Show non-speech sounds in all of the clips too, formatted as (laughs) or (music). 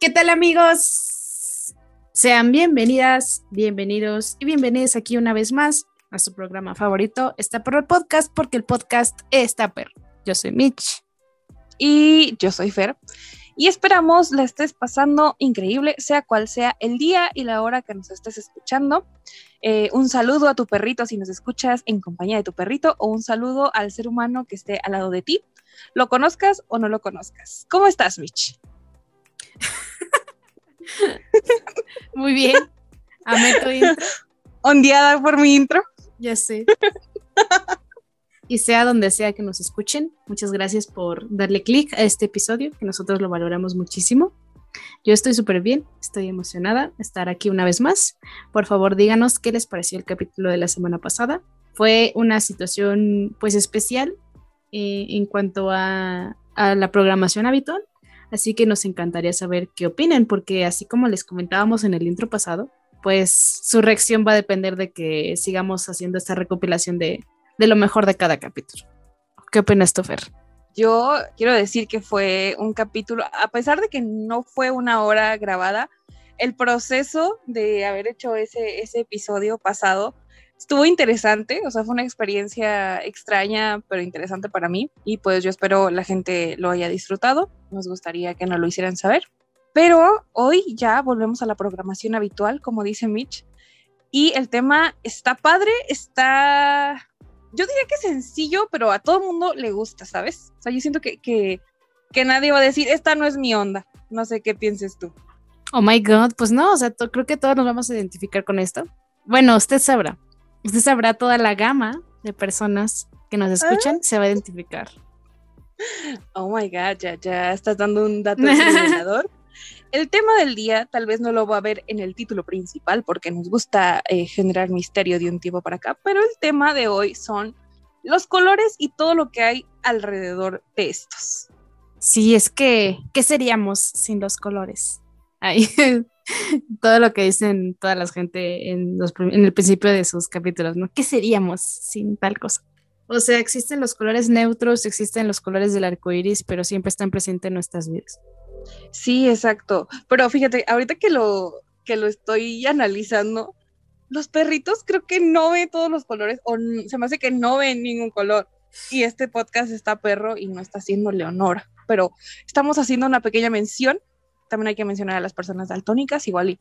¿Qué tal amigos? Sean bienvenidas, bienvenidos y bienvenidos aquí una vez más a su programa favorito, Está Perro el Podcast, porque el podcast está perro. Yo soy Mitch. Y yo soy Fer. Y esperamos la estés pasando increíble, sea cual sea el día y la hora que nos estés escuchando. Eh, un saludo a tu perrito si nos escuchas en compañía de tu perrito o un saludo al ser humano que esté al lado de ti, lo conozcas o no lo conozcas. ¿Cómo estás, Mitch? (laughs) Muy bien. Amé tu intro. Ondeada por mi intro. Ya sé. y sea donde sea que nos escuchen, muchas gracias por darle clic a este episodio, que nosotros lo valoramos muchísimo. Yo estoy súper bien, estoy emocionada de estar aquí una vez más. Por favor, díganos qué les pareció el capítulo de la semana pasada. Fue una situación pues especial eh, en cuanto a, a la programación habitual, así que nos encantaría saber qué opinan, porque así como les comentábamos en el intro pasado, pues su reacción va a depender de que sigamos haciendo esta recopilación de, de lo mejor de cada capítulo. ¿Qué opinas tú, Fer? Yo quiero decir que fue un capítulo, a pesar de que no fue una hora grabada, el proceso de haber hecho ese, ese episodio pasado estuvo interesante, o sea, fue una experiencia extraña, pero interesante para mí. Y pues yo espero la gente lo haya disfrutado. Nos gustaría que nos lo hicieran saber. Pero hoy ya volvemos a la programación habitual, como dice Mitch. Y el tema está padre, está yo diría que sencillo, pero a todo mundo le gusta, ¿sabes? O sea, yo siento que, que, que, nadie va a decir, esta no es mi onda. No sé qué pienses tú. Oh my God, pues no, o sea, creo que todos nos vamos a identificar con esto. Bueno, usted sabrá. Usted sabrá toda la gama de personas que nos escuchan, ah. se va a identificar. Oh my God, ya, ya estás dando un dato discriminador. (laughs) El tema del día tal vez no lo va a ver en el título principal porque nos gusta eh, generar misterio de un tiempo para acá, pero el tema de hoy son los colores y todo lo que hay alrededor de estos. Sí, es que, ¿qué seríamos sin los colores? Ahí, (laughs) (laughs) todo lo que dicen toda la gente en, en el principio de sus capítulos, ¿no? ¿Qué seríamos sin tal cosa? O sea, existen los colores neutros, existen los colores del arco iris, pero siempre están presentes en nuestras vidas. Sí, exacto. Pero fíjate, ahorita que lo, que lo estoy analizando, los perritos creo que no ven todos los colores, o se me hace que no ven ningún color. Y este podcast está perro y no está haciéndole honor. Pero estamos haciendo una pequeña mención. También hay que mencionar a las personas daltónicas, igual y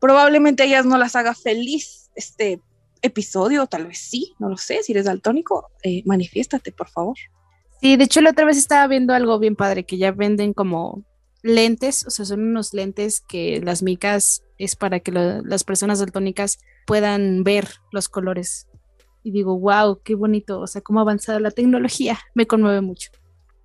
probablemente ellas no las haga feliz este episodio, tal vez sí, no lo sé. Si eres daltónico, eh, manifiéstate, por favor. Sí, de hecho la otra vez estaba viendo algo bien padre, que ya venden como lentes, o sea, son unos lentes que las micas es para que las personas daltónicas puedan ver los colores. Y digo, wow, qué bonito, o sea, cómo ha avanzado la tecnología, me conmueve mucho.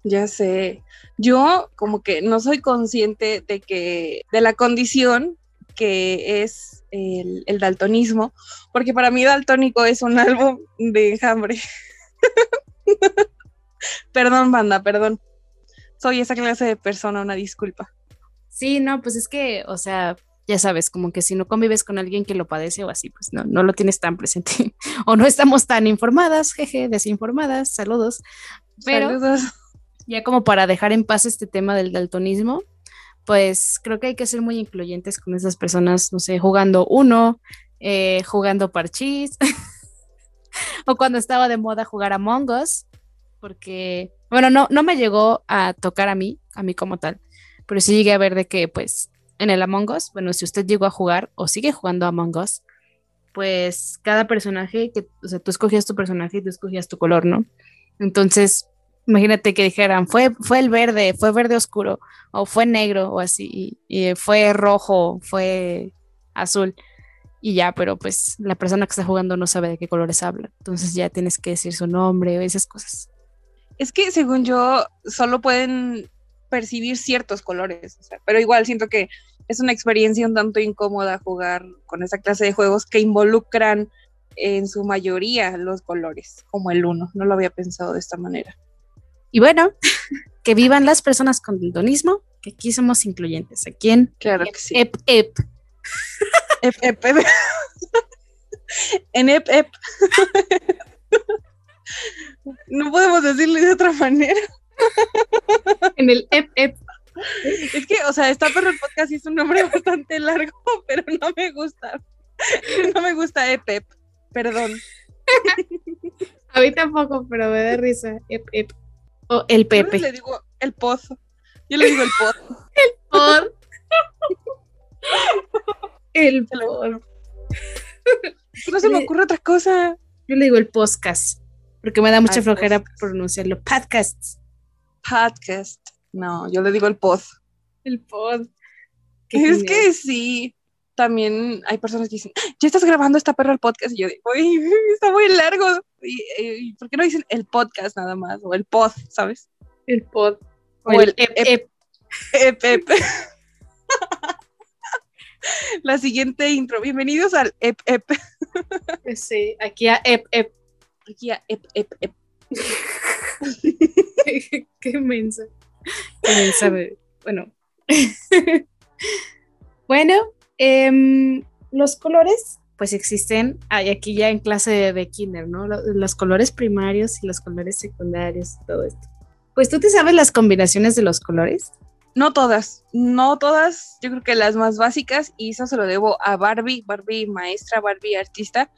Ya sé, yo como que no soy consciente de que, de la condición que es el, el daltonismo, porque para mí daltónico es un (laughs) álbum de enjambre. (laughs) perdón, banda, perdón soy esa clase de persona, una disculpa. Sí, no, pues es que, o sea, ya sabes, como que si no convives con alguien que lo padece o así, pues no, no lo tienes tan presente. (laughs) o no estamos tan informadas, jeje, desinformadas, saludos. Pero saludos. Ya como para dejar en paz este tema del daltonismo, pues creo que hay que ser muy incluyentes con esas personas, no sé, jugando uno, eh, jugando parchís, (laughs) o cuando estaba de moda jugar a Us, porque bueno, no, no me llegó a tocar a mí, a mí como tal, pero sí llegué a ver de que, pues, en el Among Us, bueno, si usted llegó a jugar o sigue jugando Among Us, pues cada personaje, que, o sea, tú escogías tu personaje y tú escogías tu color, ¿no? Entonces, imagínate que dijeran, fue, fue el verde, fue verde oscuro, o fue negro, o así, y, fue rojo, fue azul, y ya, pero pues la persona que está jugando no sabe de qué colores habla, entonces ya tienes que decir su nombre o esas cosas. Es que según yo, solo pueden percibir ciertos colores, pero igual siento que es una experiencia un tanto incómoda jugar con esa clase de juegos que involucran en su mayoría los colores, como el uno. No lo había pensado de esta manera. Y bueno, que vivan las personas con daltonismo, que aquí somos incluyentes. ¿A quién? Claro que sí. Ep, ep. ep, ep, ep. (laughs) en ep, ep. (laughs) No podemos decirle de otra manera. (laughs) En el ep, ep. Es que, o sea, está perro el podcast y es un nombre bastante largo, pero no me gusta. No me gusta EPEP, perdón. A mí tampoco, pero me da risa. Ep, ep. O el Pepe. Yo le digo el pozo. Yo le digo el pozo. (laughs) El pod. El pod. No se me ocurre otra cosa. Yo le digo el podcast, porque me da mucha Ay, flojera podcast. pronunciarlo. Podcasts. Podcast. No, yo le digo el pozo. El pod. Qué Es genial. que sí. También hay personas que dicen, ya estás grabando esta perra el podcast. Y yo digo, uy, (laughs) está muy largo. Y, y, ¿Por qué no dicen el podcast nada más? O el pod, ¿sabes? El pod. O, O el, el ep, ep. ep. (laughs) La siguiente intro. Bienvenidos al Ep, Ep. Sí, aquí a ep, ep. Aquí a Ep, Ep, Ep. (laughs) Qué mensa. Qué mensa. Bueno. bueno, em, los colores, pues existen, hay aquí ya en clase de, de kinder, ¿no? Lo- Los colores primarios y los colores secundarios todo esto. Pues tú te sabes las combinaciones de los colores. No todas, no todas. Yo creo que las más básicas, y eso se lo debo a Barbie, Barbie maestra, Barbie artista,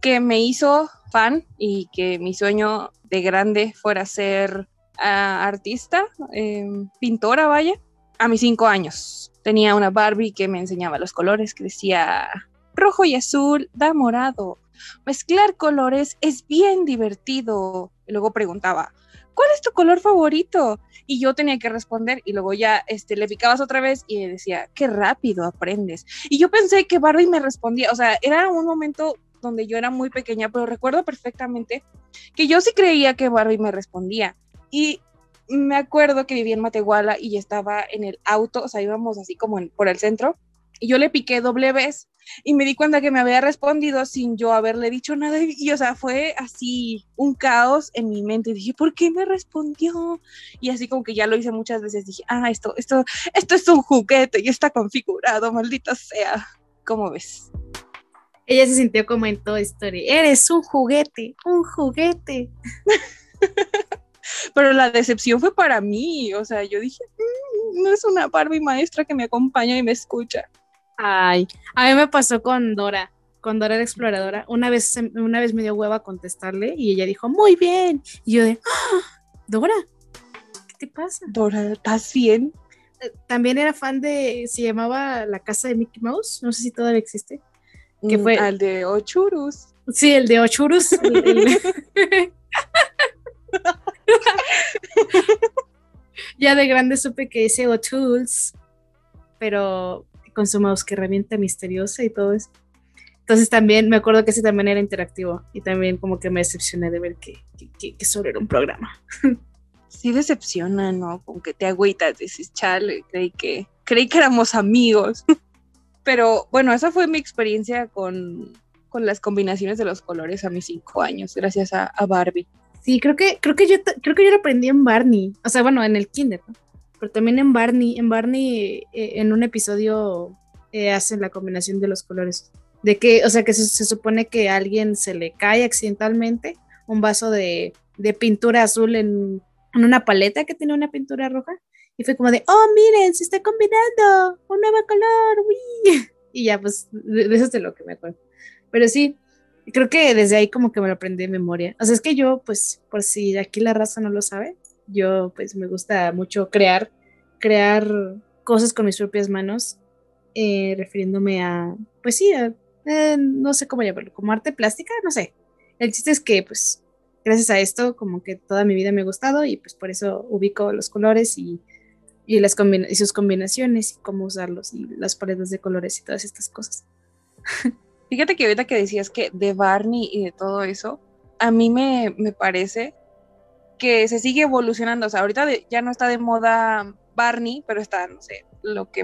que me hizo fan y que mi sueño de grande fuera ser ah, artista, eh, pintora, vaya, a mis cinco años. Tenía una Barbie que me enseñaba los colores, que decía rojo y azul, da morado. Mezclar colores es bien divertido. Y luego preguntaba, ¿cuál es tu color favorito? Y yo tenía que responder y luego ya este, le picabas otra vez y decía, qué rápido aprendes. Y yo pensé que Barbie me respondía, o sea, era un momento donde yo era muy pequeña, pero recuerdo perfectamente que yo sí creía que Barbie me respondía. Y me acuerdo que vivía en Matehuala y estaba en el auto, o sea, íbamos así como en- por el centro, y yo le piqué doble vez y me di cuenta que me había respondido sin yo haberle dicho nada. Y, o sea, fue así un caos en mi mente. Y dije, ¿por qué me respondió? Y así como que ya lo hice muchas veces, dije, ah, esto, esto, esto es un juguete y está configurado, maldita sea. ¿Cómo ves? Ella se sintió como en Toy Story. Eres un juguete, un juguete. (laughs) Pero la decepción fue para mí, o sea, yo dije, "Mm, no es una Barbie maestra que me acompaña y me escucha. Ay, a mí me pasó con Dora, con Dora la exploradora. Una vez, una vez me dio hueva contestarle y ella dijo, muy bien. Y yo de, "Ah, Dora, ¿qué te pasa? Dora, ¿estás bien? Eh, También era fan de, se llamaba La Casa de Mickey Mouse, no sé si todavía existe. ¿Qué Mm, fue? Al de Ochurus. Sí, el de Ochurus. (laughs) el- el- (laughs) (laughs) ya de grande supe que ese O'Tools, pero con su mouse que revienta misteriosa y todo eso. Entonces también me acuerdo que ese también era interactivo y también como que me decepcioné de ver que, que, solo era un programa. Sí decepciona, ¿no? Como que te agüitas, dices, chale, creí que, creí que éramos amigos. (laughs) Pero bueno, esa fue mi experiencia con, con las combinaciones de los colores a mis cinco años, gracias a Barbie. Sí, creo que, creo que yo creo que yo lo aprendí en Barney. O sea, bueno, en el kinder, ¿no? Pero también en Barney. En Barney, eh, en un episodio, eh, hacen la combinación de los colores. De que, o sea, que se, se supone que a alguien se le cae accidentalmente un vaso de, de pintura azul en, en una paleta que tenía una pintura roja. Y fue como de, oh, miren, se está combinando un nuevo color. ¡uy!". (laughs) Y ya, pues, de, de eso es de lo que me acuerdo. Pero sí, creo que desde ahí como que me lo aprendí de memoria. O sea, es que yo, pues, por si aquí la raza no lo sabe, yo pues me gusta mucho crear, crear cosas con mis propias manos, eh, refiriéndome a, pues sí, a, eh, no sé cómo llamarlo, como arte plástica, no sé. El chiste es que, pues, gracias a esto, como que toda mi vida me ha gustado y pues por eso ubico los colores y, y, las combina- y sus combinaciones y cómo usarlos y las paletas de colores y todas estas cosas. (laughs) Fíjate que ahorita que decías que de Barney y de todo eso, a mí me, me parece que se sigue evolucionando. O sea, ahorita ya no está de moda Barney, pero está, no sé, lo que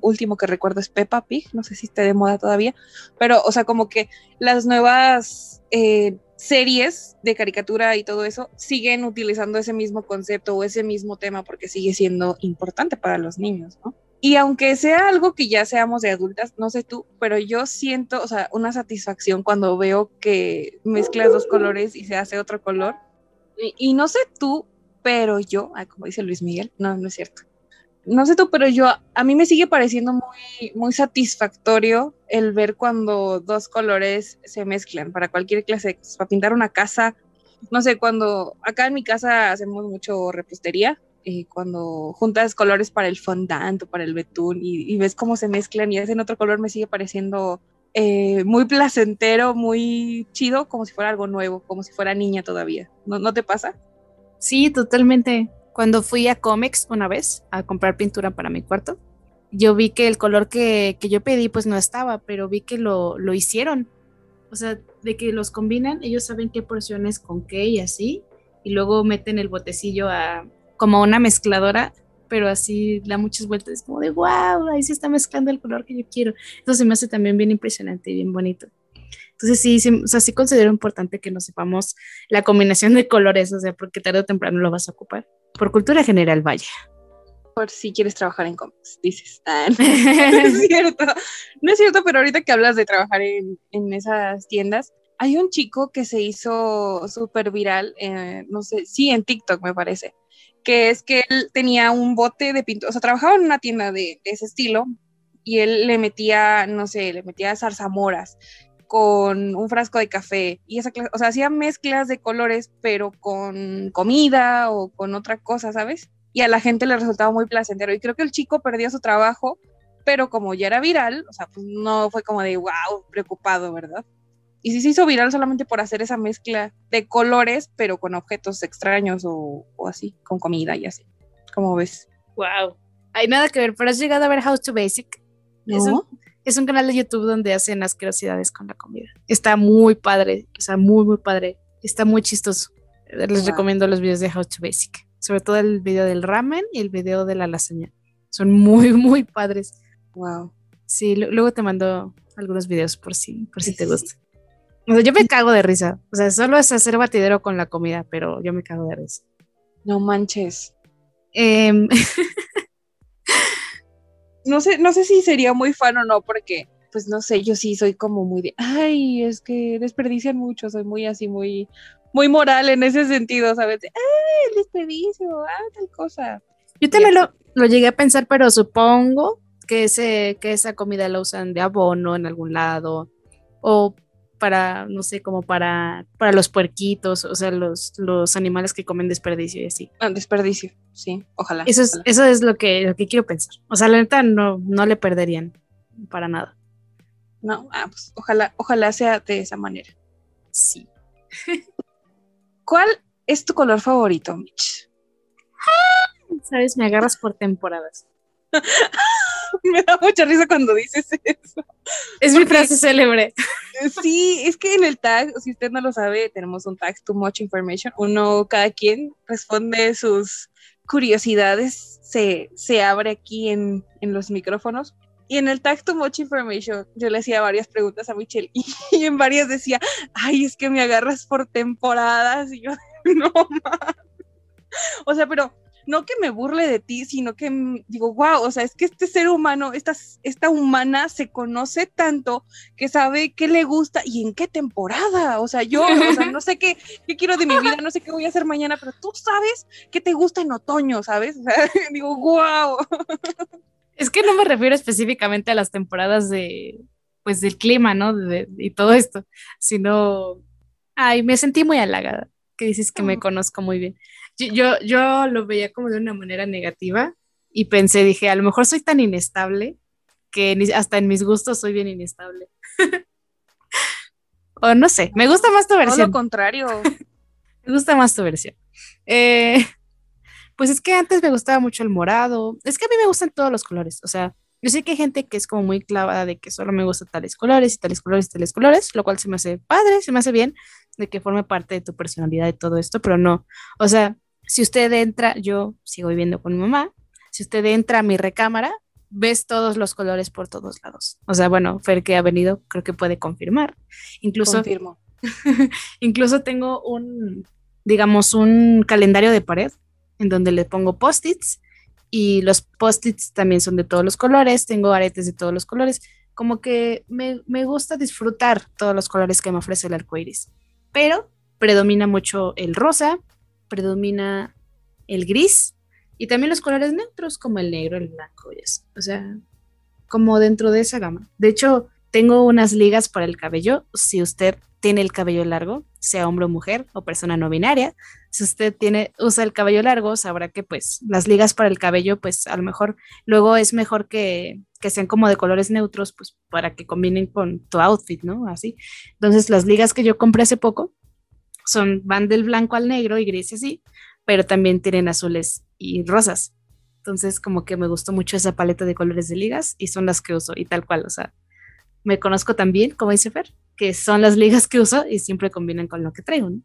último que recuerdo es Peppa Pig, no sé si esté de moda todavía, pero, o sea, como que las nuevas eh, series de caricatura y todo eso siguen utilizando ese mismo concepto o ese mismo tema porque sigue siendo importante para los niños, ¿no? Y aunque sea algo que ya seamos de adultas, no sé tú, pero yo siento, o sea, una satisfacción cuando veo que mezclas dos colores y se hace otro color. Y, no sé tú, pero yo, como dice Luis Miguel, no, no es cierto. no sé tú, pero yo, a mí me sigue pareciendo muy, muy satisfactorio el ver cuando dos colores se mezclan para cualquier clase, para pintar una casa. No sé, cuando acá en mi casa hacemos mucho repostería, y cuando juntas colores para el fondant o para el betún y, ves cómo se mezclan y hacen otro color, me sigue pareciendo eh, muy placentero, muy chido, como si fuera algo nuevo, como si fuera niña todavía. ¿No, ¿No te pasa? Sí, totalmente. Cuando fui a Comex una vez a comprar pintura para mi cuarto, yo vi que el color que, yo pedí pues no estaba, pero vi que lo, lo hicieron. O sea, de que los combinan, ellos saben qué porciones con qué y así, y luego meten el botecillo a como una mezcladora, pero así da muchas vueltas, es como de wow, ahí se está mezclando el color que yo quiero. Entonces me hace también bien impresionante y bien bonito. Entonces sí, sí, o sea, sí considero importante que nos sepamos la combinación de colores, o sea, porque tarde o temprano lo vas a ocupar. Por cultura general, vaya. Por si quieres trabajar en cómics, dices. (laughs) Ah, (laughs) no, es cierto, no es cierto, pero ahorita que hablas de trabajar en, en esas tiendas, hay un chico que se hizo súper viral, eh, no sé, sí, en TikTok me parece, que es que él tenía un bote de pintura, o sea, trabajaba en una tienda de, ese estilo y él le metía, no sé, le metía zarzamoras con un frasco de café y esa o sea, hacía mezclas de colores, pero con comida o con otra cosa, ¿sabes? Y a la gente le resultaba muy placentero. Y creo que el chico perdió su trabajo, pero como ya era viral, o sea, pues no fue como de wow, preocupado, ¿verdad? Y sí se hizo viral solamente por hacer esa mezcla de colores, pero con objetos extraños o, o así, con comida y así. ¿Cómo ves? Wow. Hay nada que ver, pero has llegado a ver House to Basic. ¿No? Es un canal de YouTube donde hacen asquerosidades con la comida. Está muy padre, o sea, muy, muy padre. Está muy chistoso. Les recomiendo los videos de How to Basic. Sobre todo el video del ramen y el video de la lasaña. Son muy, (laughs) muy padres. Wow. Sí, luego te mando algunos videos por si, por si te gusta. O sea, yo me cago de risa. O sea, solo es hacer batidero con la comida, pero yo me cago de risa. No manches. Eh, (laughs) no sé, no sé si sería muy fan o no, porque, pues no sé, yo sí soy como muy de, ay, es que desperdician mucho, soy muy así, muy, muy moral en ese sentido, ¿sabes? ay, el desperdicio, ah, tal cosa. Yo también lo, lo, llegué a pensar, pero supongo que, ese, que esa comida la usan de abono en algún lado, o para, no sé, como para, para los puerquitos, o sea, los, los animales que comen desperdicio y así. Ah, desperdicio, sí, ojalá. Eso es, eso es lo que, lo que quiero pensar. O sea, la neta no, no le perderían para nada. No, ah, pues ojalá, ojalá sea de esa manera. Sí. (laughs) ¿Cuál es tu color favorito, Mitch? Sabes, me agarras por temporadas. (laughs) (laughs) me da mucha risa cuando dices eso. Es mi frase célebre. Sí, es que en el tag, si usted no lo sabe, tenemos un tag, too much information. Uno, cada quien responde sus curiosidades, se, se abre aquí en, en los micrófonos. Y en el tag Too Much Information yo le hacía varias preguntas a Michelle y, (laughs) y, en varias decía, ay, es que me agarras por temporadas. Y yo, (laughs) no más. O sea, pero no que me burle de ti, sino que digo, wow, o sea, es que este ser humano, esta, esta humana se conoce tanto que sabe qué le gusta y en qué temporada. O sea, yo, o sea, no sé qué, qué quiero de mi vida, no sé qué voy a hacer mañana, pero tú sabes qué te gusta en otoño, ¿sabes? O sea, (laughs) digo, wow. Es que no me refiero específicamente a las temporadas de, pues, del clima, ¿no? y todo esto, sino, ay, me sentí muy halagada, que dices que me conozco muy bien yo, yo lo veía como de una manera negativa y pensé, dije, a lo mejor soy tan inestable que hasta en mis gustos soy bien inestable. (laughs) o no sé, me gusta más tu versión. Todo lo contrario. (laughs) me gusta más tu versión. Eh, pues es que antes me gustaba mucho el morado. Es que a mí me gustan todos los colores. O sea, yo sé que hay gente que es como muy clavada de que solo me gustan tales colores y tales colores y tales colores, lo cual se me hace padre, se me hace bien de que forme parte de tu personalidad y todo esto, pero no. O sea, si usted entra, yo sigo viviendo con mi mamá, si usted entra a mi recámara, ves todos los colores por todos lados. O sea, bueno, Fer que ha venido, creo que puede confirmar. Incluso, Confirmo. (laughs) incluso tengo un, digamos, un calendario de pared en donde le pongo post-its y los post-its también son de todos los colores, tengo aretes de todos los colores, como que me, me gusta disfrutar todos los colores que me ofrece el arco iris, pero predomina mucho el rosa, predomina el gris Y también los colores neutros como el negro, el blanco y eso. O sea, como dentro de esa gama. De hecho, tengo unas ligas para el cabello. Si usted tiene el cabello largo, sea hombre o mujer o persona no binaria, si usted tiene, usa el cabello largo, sabrá que pues las ligas para el cabello, pues a lo mejor luego es mejor que, que sean como de colores neutros, pues para que combinen con tu outfit, ¿no? Así. Entonces las ligas que yo compré hace poco son, van del blanco al negro y gris y así, pero también tienen azules y rosas. Entonces como que me gustó mucho esa paleta de colores de ligas y son las que uso y tal cual, o sea, me conozco también, como dice Fer, que son las ligas que uso y siempre combinan con lo que traigo, ¿no?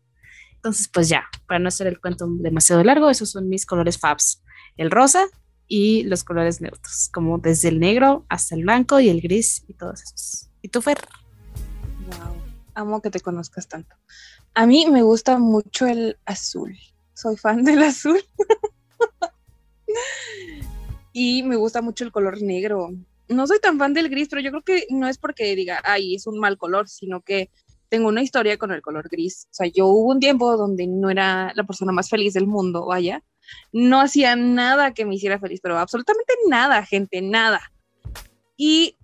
Entonces, pues ya, para no hacer el cuento demasiado largo, esos son mis colores fabs. El rosa y los colores neutros, como desde el negro hasta el blanco y el gris y todos esos. ¿Y tú, Fer? Wow, amo que te conozcas tanto. A mí me gusta mucho el azul. Soy fan del azul. (laughs) y me gusta mucho el color negro no soy tan fan del gris, pero yo creo que no es porque diga, ay, es un mal color, sino que tengo una historia con el color gris. O sea, yo hubo un tiempo donde no era la persona más feliz del mundo, vaya. No hacía nada que me hiciera feliz, pero absolutamente nada, gente, nada. Y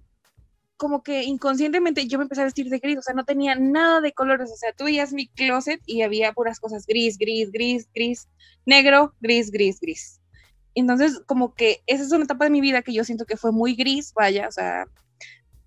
como que inconscientemente yo me empecé a vestir de gris, o sea, no tenía nada de colores, o sea, tú veías mi closet y había puras cosas gris, gris, gris, gris, negro, gris, gris, gris. Entonces, como que esa es una etapa de mi vida que yo siento que fue muy gris, vaya, o sea,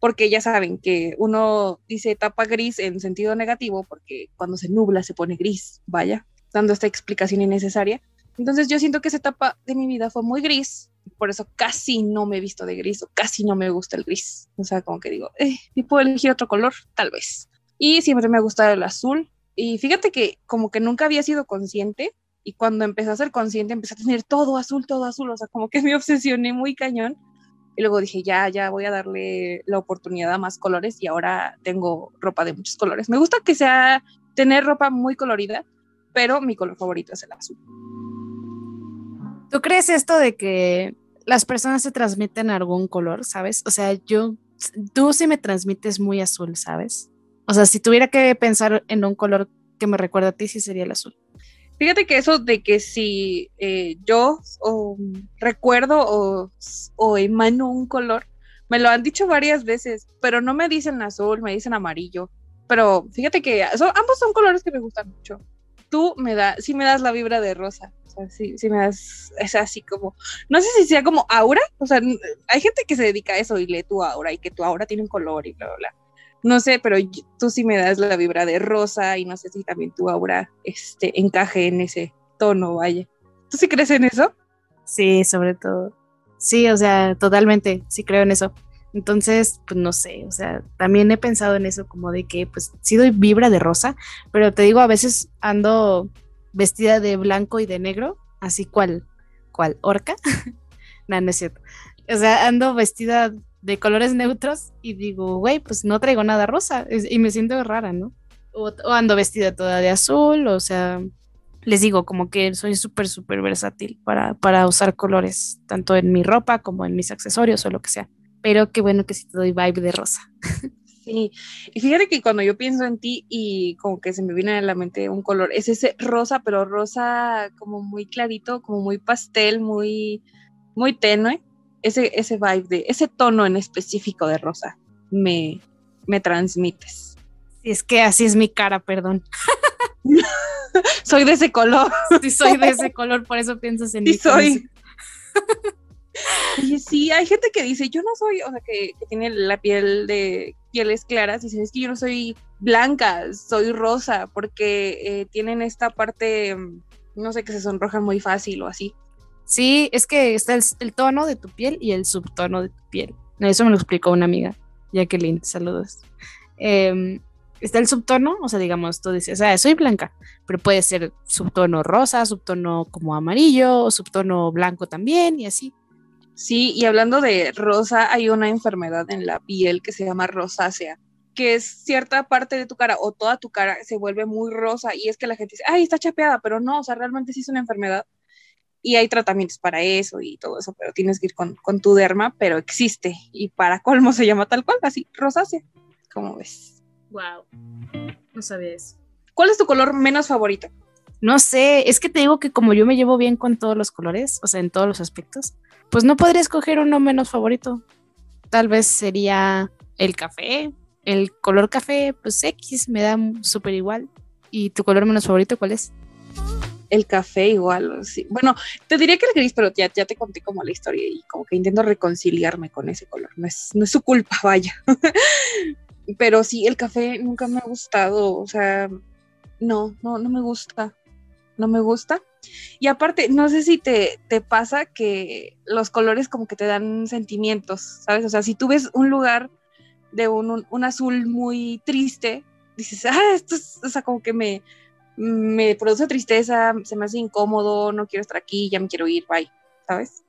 porque ya saben que uno dice etapa gris en sentido negativo, porque cuando se nubla se pone gris, vaya, dando esta explicación innecesaria. Entonces yo siento que esa etapa de mi vida fue muy gris, por eso casi no me he visto de gris o casi no me gusta el gris. O sea, como que digo, eh, ¿y puedo elegir otro color? Tal vez. Y siempre me ha gustado el azul. Y fíjate que como que nunca había sido consciente y cuando empecé a ser consciente, empecé a tener todo azul, todo azul, o sea, como que (laughs) me obsesioné muy cañón. Y luego dije, ya, ya voy a darle la oportunidad a más colores y ahora tengo ropa de muchos colores. Me gusta que sea tener ropa muy colorida, pero mi color favorito es el azul. ¿Tú crees esto de que las personas se transmiten algún color, sabes? O sea, yo, tú sí me transmites muy azul, ¿sabes? O sea, si tuviera que pensar en un color que me recuerda a ti, sí sería el azul. Fíjate que eso de que si eh, yo recuerdo o, o, emano un color, me lo han dicho varias veces, pero no me dicen azul, me dicen amarillo. Pero fíjate que ambos son colores que me gustan mucho. Tú me das, sí me das la vibra de rosa. O sea, sí, sí me das, es así como, no sé si sea como aura. O sea, hay gente que se dedica a eso y lee tu aura y que tu aura tiene un color y bla, bla, bla no sé, pero tú sí me das la vibra de rosa y no sé si también tu aura este, encaje en ese tono, vaya. ¿Tú sí crees en eso? Sí, sobre todo. Sí, o sea, totalmente, sí creo en eso. Entonces, pues no sé, o sea, también he pensado en eso como de que, pues sí doy vibra de rosa, pero te digo, a veces ando vestida de blanco y de negro, así cual, cual orca. (laughs) no, no es cierto. O sea, ando vestida de colores neutros y digo, güey, pues no traigo nada rosa y me siento rara, ¿no? O, ando vestida toda de azul, o sea, les digo, como que soy súper, súper versátil para, para usar colores, tanto en mi ropa como en mis accesorios o lo que sea. Pero qué bueno que sí te doy vibe de rosa. Sí, y fíjate que cuando yo pienso en ti y como que se me viene a la mente un color, es ese rosa, pero rosa como muy clarito, como muy pastel, muy, muy tenue ese, ese vibe de, ese tono en específico de rosa, me, me transmites. Si es que así es mi cara, perdón. (laughs) soy de ese color. Sí, soy de ese color, por eso piensas en mí. Sí, soy. Y sí, hay gente que dice, yo no soy, o sea, que, tiene la piel de pieles claras, y dicen, es que yo no soy blanca, soy rosa, porque eh, tienen esta parte, mm, no sé, que se sonrojan muy fácil o así. Sí, es que está el, tono de tu piel y el subtono de tu piel. Eso me lo explicó una amiga, Jacqueline, saludos. Em, está el subtono, o sea, digamos, tú dices, o sea, soy blanca, pero puede ser subtono rosa, subtono como amarillo, subtono blanco también, y así. Sí, y hablando de rosa, hay una enfermedad en la piel que se llama rosácea, que es cierta parte de tu cara o toda tu cara se vuelve muy rosa, y es que la gente dice, ay, está chapeada, pero no, o sea, realmente sí es una enfermedad y hay tratamientos para eso y todo eso, pero tienes que ir con, tu derma, pero existe y para colmo se llama tal cual, así, rosácea, como ves. Wow, no sabía eso. ¿Cuál es tu color menos favorito? No sé, es que te digo que como yo me llevo bien con todos los colores, o sea, en todos los aspectos, pues no podría escoger uno menos favorito. Tal vez sería el café, el color café, pues X, me da súper igual. ¿Y tu color menos favorito cuál es? El café igual, sí. Bueno, te diría que el gris, pero ya, ya te conté como la historia y como que intento reconciliarme con ese color. No es, no es su culpa, (laughs) vaya. pero sí, el café nunca me ha gustado, o sea, no, no, no me gusta no me gusta. Y aparte, no sé si te, te, pasa que los colores como que te dan sentimientos, ¿sabes? O sea, si tú ves un lugar de un, un, azul muy triste, dices, ah, esto es, o sea, como que me, me produce tristeza, se me hace incómodo, no quiero estar aquí, ya me quiero ir, bye, ¿sabes?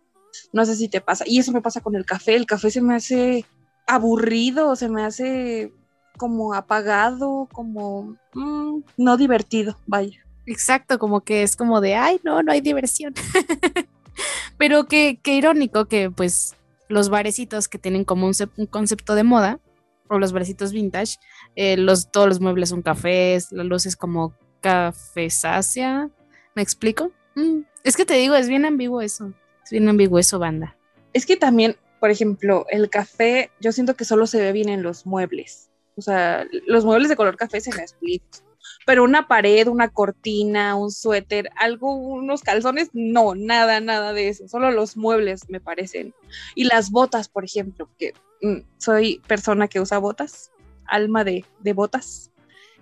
No sé si te pasa. Y eso me pasa con el café, el café se me hace aburrido, se me hace como apagado, como mm, no divertido, vaya. Exacto, como que es como de, ay, no, no hay diversión. (laughs) Pero qué, qué irónico que pues los barecitos que tienen como un, concepto de moda, o los barecitos vintage, eh, los, todos los muebles son cafés, la luz es como cafesácea, ¿me explico? Mm, es que te digo, es bien ambiguo eso, es bien ambiguo eso, banda. Es que también, por ejemplo, el café, yo siento que solo se ve bien en los muebles. O sea, los muebles de color café se me explican pero una pared, una cortina, un suéter, algo, unos calzones, no, nada, nada de eso, solo los muebles me parecen. Y las botas, por ejemplo, que mm, soy persona que usa botas, alma de, de botas,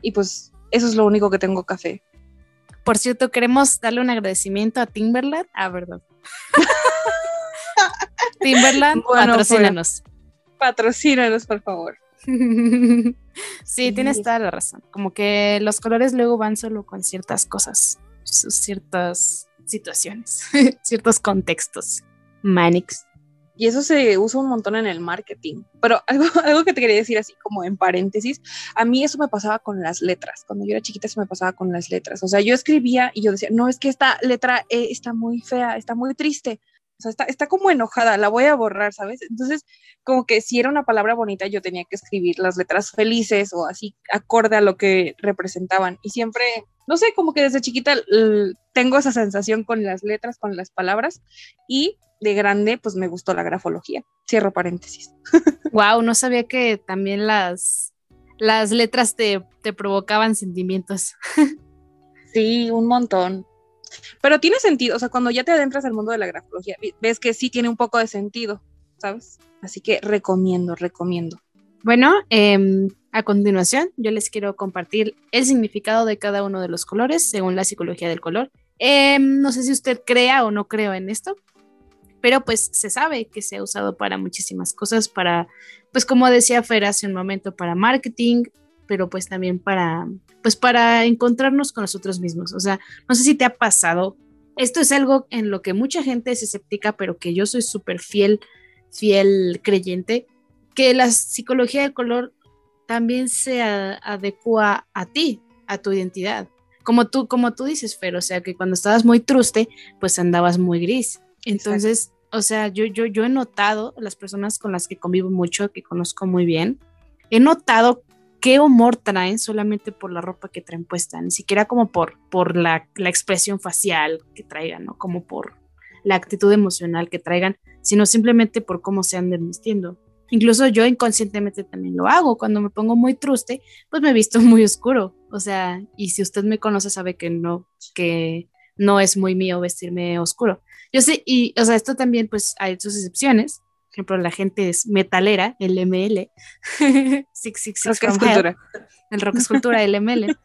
y pues eso es lo único que tengo café. Por cierto, queremos darle un agradecimiento a Timberland. Ah, verdad. (laughs) Timberland, patrocínanos. patrocínanos, por favor. (laughs) sí, tienes toda la razón. Como que los colores luego van solo con ciertas cosas, ciertas situaciones, (laughs) ciertos contextos. Manix. Y eso se usa un montón en el marketing. Pero (laughs) algo, algo que te quería decir así como en paréntesis, a mí eso me pasaba con las letras. Cuando yo era chiquita eso me pasaba con las letras. O sea, yo escribía y yo decía, no, es que esta letra e está muy fea, está muy triste o sea, está, está como enojada, la voy a borrar, ¿sabes? Entonces, como que si era una palabra bonita, yo tenía que escribir las letras felices o así, acorde a lo que representaban. Y siempre, no sé, como que desde chiquita tengo esa sensación con las letras, con las palabras, y de grande, pues me gustó la grafología. Cierro paréntesis. (laughs) Wow, no sabía que también las, las letras te, te provocaban sentimientos. (laughs) Sí, un montón. Pero tiene sentido, o sea, cuando ya te adentras al mundo de la grafología, ves que sí tiene un poco de sentido, ¿sabes? Así que recomiendo, recomiendo. Bueno, em, a continuación yo les quiero compartir el significado de cada uno de los colores según la psicología del color. Em, no sé si usted crea o no creo en esto, pero pues se sabe que se ha usado para muchísimas cosas, para, pues como decía Fer hace un momento, para marketing, pero pues también para, pues para encontrarnos con nosotros mismos. O sea, no sé si te ha pasado. Esto es algo en lo que mucha gente es escéptica, pero que yo soy súper fiel, fiel creyente, que la psicología del color también se adecua a ti, a tu identidad. Como tú, como tú dices, Fer, o sea, que cuando estabas muy truste, pues andabas muy gris. Entonces, o sea, yo, yo, yo he notado, las personas con las que convivo mucho, que conozco muy bien, he notado qué humor traen solamente por la ropa que traen puesta, ni siquiera como por, por la, la expresión facial que traigan, ¿no? Como por la actitud emocional que traigan, sino simplemente por cómo se anden vistiendo. Incluso yo inconscientemente también lo hago. Cuando me pongo muy truste, pues me visto muy oscuro. O sea, y si usted me conoce sabe que no, que no es muy mío vestirme oscuro. Yo sé, y o sea, esto también pues hay sus excepciones ejemplo, la gente es metalera, el ML, (laughs) Six Six Six escultura. el rock escultura, el ML,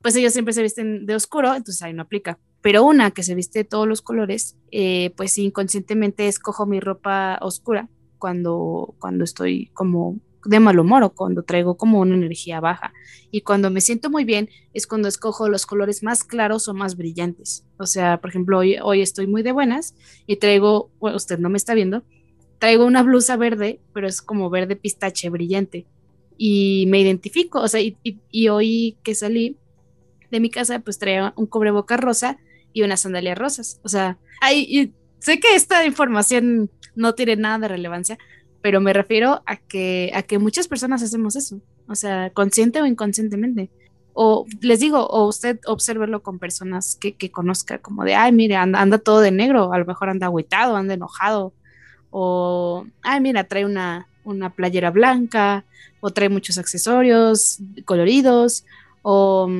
pues ellos siempre se visten de oscuro, entonces ahí no aplica. Pero una que se viste de todos los colores, eh, pues inconscientemente escojo mi ropa oscura cuando, cuando estoy como de mal humor o cuando traigo como una energía baja. Y cuando me siento muy bien es cuando escojo los colores más claros o más brillantes. O sea, por ejemplo, hoy, hoy estoy muy de buenas y traigo, bueno, usted no me está viendo, traigo una blusa verde, pero es como verde pistache brillante. Y me identifico, o sea, y, hoy que salí de mi casa, pues traía un cobreboca rosa y unas sandalias rosas. O sea, y sé que esta información no tiene nada de relevancia, pero me refiero a que, a que muchas personas hacemos eso, o sea, consciente o inconscientemente. O les digo, o usted obsérvelo con personas que, que conozca, como de, ay, mire, anda, anda, todo de negro, a lo mejor anda agüitado, anda enojado, o, ay, mira, trae una, una playera blanca, o trae muchos accesorios coloridos, o,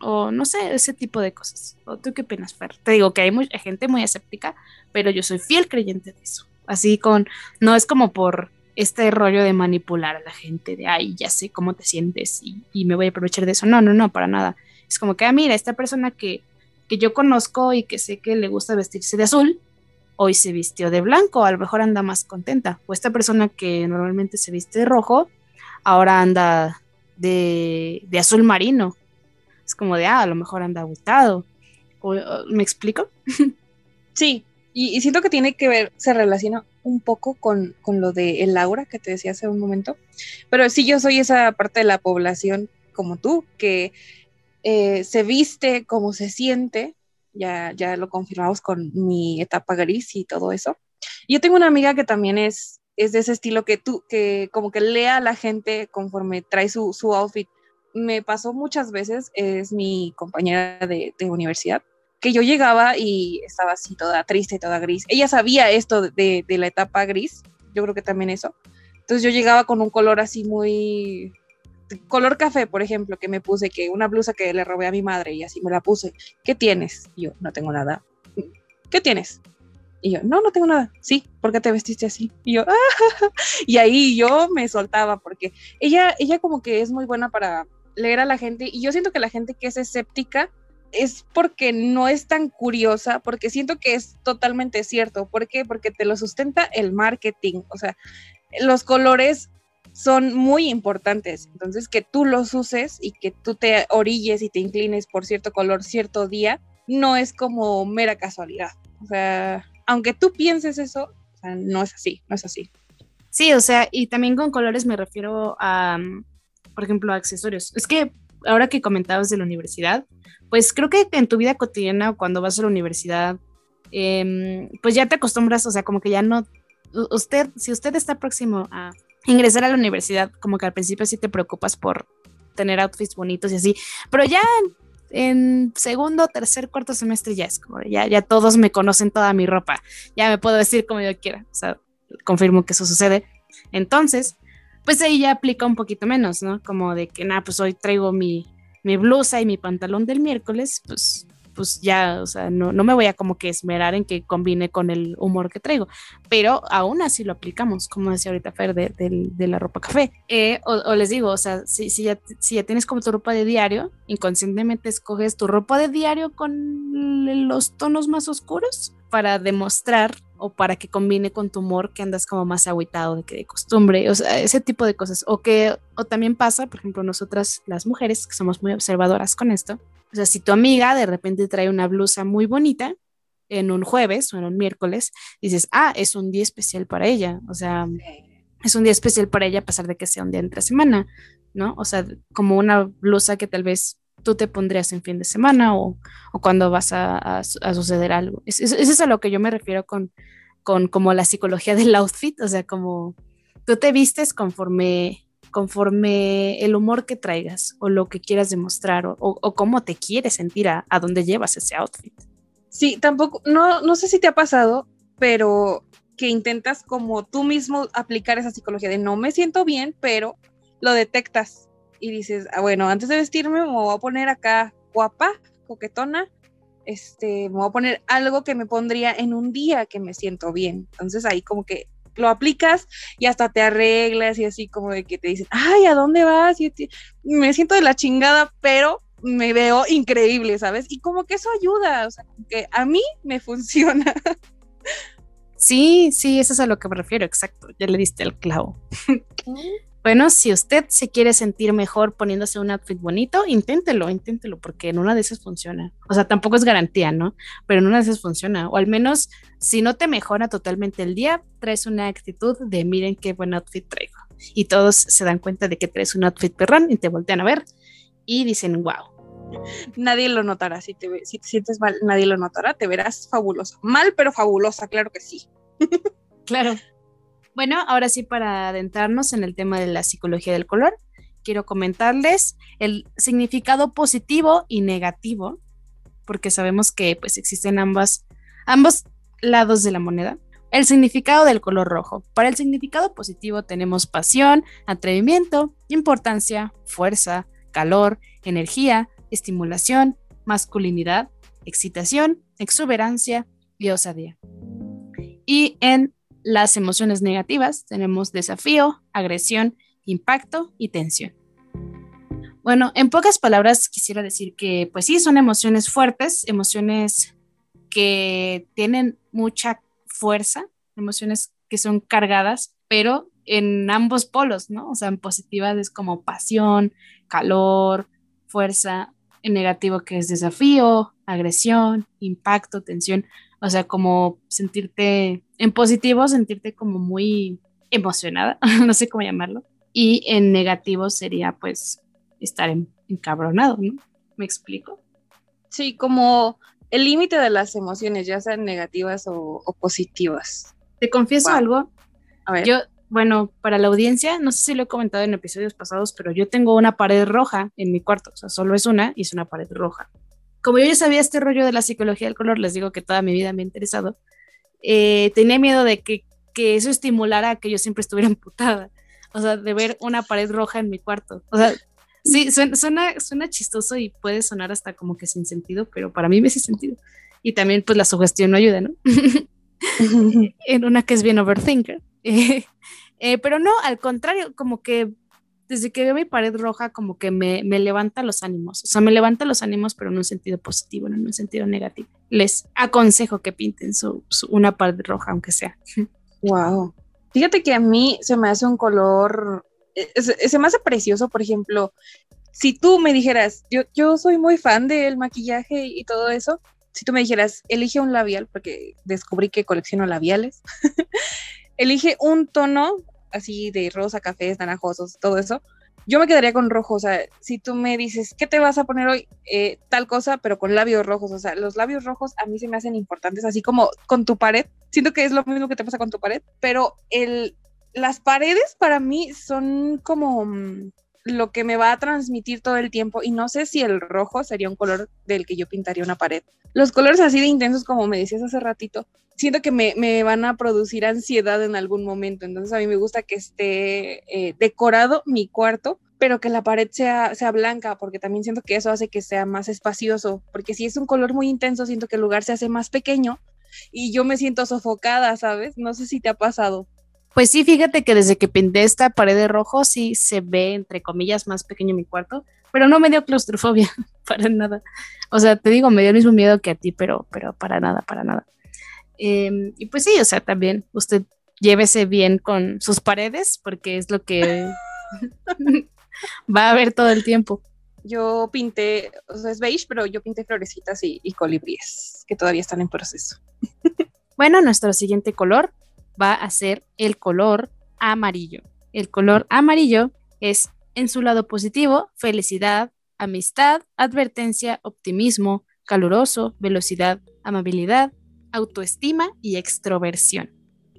o, no sé, ese tipo de cosas. ¿O ¿Tú qué opinas, Fer? Te digo que hay, hay gente muy escéptica, pero yo soy fiel creyente de eso. Así con, no es como por este rollo de manipular a la gente, de, ay, ya sé cómo te sientes y, me voy a aprovechar de eso. No, no, no, para nada. Es como que, ah, mira, esta persona que, que yo conozco y que sé que le gusta vestirse de azul, hoy se vistió de blanco, a lo mejor anda más contenta. O esta persona que normalmente se viste de rojo, ahora anda de, azul marino. Es como de, ah, a lo mejor anda agotado. ¿Me explico? (laughs) Sí, y, siento que tiene que ver, se relaciona un poco con, lo de el aura que te decía hace un momento. Pero sí, yo soy esa parte de la población como tú, que eh, se viste como se siente. Ya, ya lo confirmamos con mi etapa gris y todo eso. Yo tengo una amiga que también es, es de ese estilo que tú, que como que lea a la gente conforme trae su, su outfit. Me pasó muchas veces, es mi compañera de, de universidad que yo llegaba y estaba así toda triste, toda gris. Ella sabía esto de, de, la etapa gris, yo creo que también eso. Entonces yo llegaba con un color así muy color café, por ejemplo, que me puse que una blusa que le robé a mi madre y así me la puse. ¿Qué tienes? Y yo, no tengo nada. ¿Qué tienes? Y yo, no, no tengo nada. Sí, ¿por qué te vestiste así? Y yo, ah". (laughs) y ahí yo me soltaba porque ella, ella como que es muy buena para leer a la gente y yo siento que la gente que es escéptica es porque no es tan curiosa, porque siento que es totalmente cierto. ¿Por qué? Porque te lo sustenta el marketing. O sea, los colores son muy importantes. Entonces, que tú los uses y que tú te orilles y te inclines por cierto color cierto día, no es como mera casualidad. O sea, aunque tú pienses eso, no es así, no es así. Sí, o sea, y también con colores me refiero a, por ejemplo, a accesorios. Es que ahora que comentabas de la universidad, pues creo que en tu vida cotidiana cuando vas a la universidad, em, pues ya te acostumbras, o sea, como que ya no, usted, si usted está próximo a ingresar a la universidad, como que al principio sí te preocupas por tener outfits bonitos y así, pero ya en, segundo, tercer, cuarto semestre ya es como, ya, ya todos me conocen toda mi ropa, ya me puedo decir como yo quiera, o sea, confirmo que eso sucede. Entonces, pues ahí ya aplica un poquito menos, ¿no? Como de que, nada, pues hoy traigo mi, mi blusa y mi pantalón del miércoles, pues, pues ya, o sea, no, no me voy a como que esmerar en que combine con el humor que traigo, pero aún así lo aplicamos, como decía ahorita Fer, de, de, la ropa café. Eh, o, les digo, o sea, si, si, ya, si ya tienes como tu ropa de diario, inconscientemente escoges tu ropa de diario con los tonos más oscuros para demostrar o para que combine con tu humor que andas como más agüitado de que de costumbre, o sea, ese tipo de cosas. O que, o también pasa, por ejemplo, nosotras las mujeres, que somos muy observadoras con esto, o sea, si tu amiga de repente trae una blusa muy bonita en un jueves o en un miércoles, dices, ah, es un día especial para ella, o sea, es un día especial para ella a pesar de que sea un día entre semana, ¿no? O sea, como una blusa que tal vez tú te pondrías en fin de semana o, cuando vas a, suceder algo. Eso es, es, a lo que yo me refiero con, con como la psicología del outfit, o sea, como tú te vistes conforme conforme el humor que traigas o lo que quieras demostrar o, cómo te quieres sentir a, a dónde llevas ese outfit. Sí, tampoco, no, no sé si te ha pasado, pero que intentas como tú mismo aplicar esa psicología de no me siento bien, pero lo detectas y dices, ah, bueno, antes de vestirme me voy a poner acá guapa, coquetona, este, me voy a poner algo que me pondría en un día que me siento bien. Entonces ahí como que lo aplicas y hasta te arreglas y así como de que te dicen, ay, ¿a dónde vas? Y me siento de la chingada, pero me veo increíble, ¿sabes? Y como que eso ayuda, o sea, que a mí me (laughs) funciona. Sí, sí, eso es a lo que me refiero, exacto, ya le diste el clavo. (laughs) Bueno, si usted se quiere sentir mejor poniéndose un outfit bonito, inténtelo, inténtelo, porque en una de esas funciona. O sea, tampoco es garantía, ¿no? Pero en una de esas funciona. O al menos, si no te mejora totalmente el día, traes una actitud de miren qué buen outfit traigo. Y todos se dan cuenta de que traes un outfit perrón y te voltean a ver y dicen, wow. Nadie lo notará. Si te, si te sientes mal, nadie lo notará. Te verás fabulosa. Mal, pero fabulosa, claro que sí. claro. Bueno, ahora sí para adentrarnos en el tema de la psicología del color, quiero comentarles el significado positivo y negativo, porque sabemos que pues existen ambas, ambos lados de la moneda. El significado del color rojo. Para el significado positivo tenemos pasión, atrevimiento, importancia, fuerza, calor, energía, estimulación, masculinidad, excitación, exuberancia y osadía. Y en las emociones negativas tenemos desafío, agresión, impacto y tensión. Bueno, en pocas palabras quisiera decir que pues sí, son emociones fuertes, emociones que tienen mucha fuerza, emociones que son cargadas, pero en ambos polos, ¿no? O sea, en positiva es como pasión, calor, fuerza, en negativo que es desafío, agresión, impacto, tensión, o sea, como sentirte en positivo, sentirte como muy emocionada, (laughs) no sé cómo llamarlo, y en negativo sería pues estar encabronado, ¿no? ¿Me explico? Sí, como el límite de las emociones, ya sean negativas o, positivas. Te confieso algo. A ver. Yo, bueno, para la audiencia, no sé si lo he comentado en episodios pasados, pero yo tengo una pared roja en mi cuarto, o sea, solo es una y es una pared roja. Como yo ya sabía este rollo de la psicología del color, les digo que toda mi vida me ha interesado, eh, tenía miedo de que, que eso estimulara a que yo siempre estuviera (laughs) amputada o sea, de ver una pared roja en mi cuarto. O sea, sí, suena, suena, chistoso y puede sonar hasta como que sin sentido, pero para mí me hace sentido. Y también pues la sugestión no ayuda, ¿no? (laughs) en una que es bien overthinker. (laughs) Eh, pero no, al contrario, como que desde que veo mi pared roja, como que me, me, levanta los ánimos. O sea, me levanta los ánimos, pero en un sentido positivo, no en un sentido negativo. Les aconsejo que pinten su, una pared roja, aunque sea. Wow. Fíjate que a mí se me hace un color, eh, se, me hace precioso, por ejemplo, si tú me dijeras, yo, yo soy muy fan del maquillaje y todo eso, si tú me dijeras, elige un labial, porque descubrí que colecciono labiales, (laughs) elige un tono así de rosa, cafés, naranjosos, todo eso, yo me quedaría con rojo, o sea, si tú me dices, ¿qué te vas a poner hoy? Eh, tal cosa, pero con labios rojos, o sea, los labios rojos a mí se me hacen importantes, así como con tu pared, siento que es lo mismo que te pasa con tu pared, pero el, las paredes para mí son como mm, lo que me va a transmitir todo el tiempo y no sé si el rojo sería un color del que yo pintaría una pared. Los colores así de intensos, como me decías hace ratito, siento que me, me van a producir ansiedad en algún momento. Entonces a mí me gusta que esté eh, decorado mi cuarto, pero que la pared sea, sea blanca, porque también siento que eso hace que sea más espacioso, porque si es un color muy intenso, siento que el lugar se hace más pequeño y yo me siento sofocada, ¿sabes? No sé si te ha pasado. Pues sí, fíjate que desde que pinté esta pared de rojo sí se ve, entre comillas, más pequeño mi cuarto, pero no me dio claustrofobia, (laughs) para nada. O sea, te digo, me dio el mismo miedo que a ti, pero, pero para nada, para nada. Em, y pues sí, o sea, también usted llévese bien con sus paredes, porque es lo que (laughs) va a ver todo el tiempo. Yo pinté, o sea, es beige, pero yo pinté florecitas y, y colibríes, que todavía están en proceso. bueno, nuestro siguiente color va a ser el color amarillo. El color amarillo es en su lado positivo, felicidad, amistad, advertencia, optimismo, caluroso, velocidad, amabilidad, autoestima y extroversión.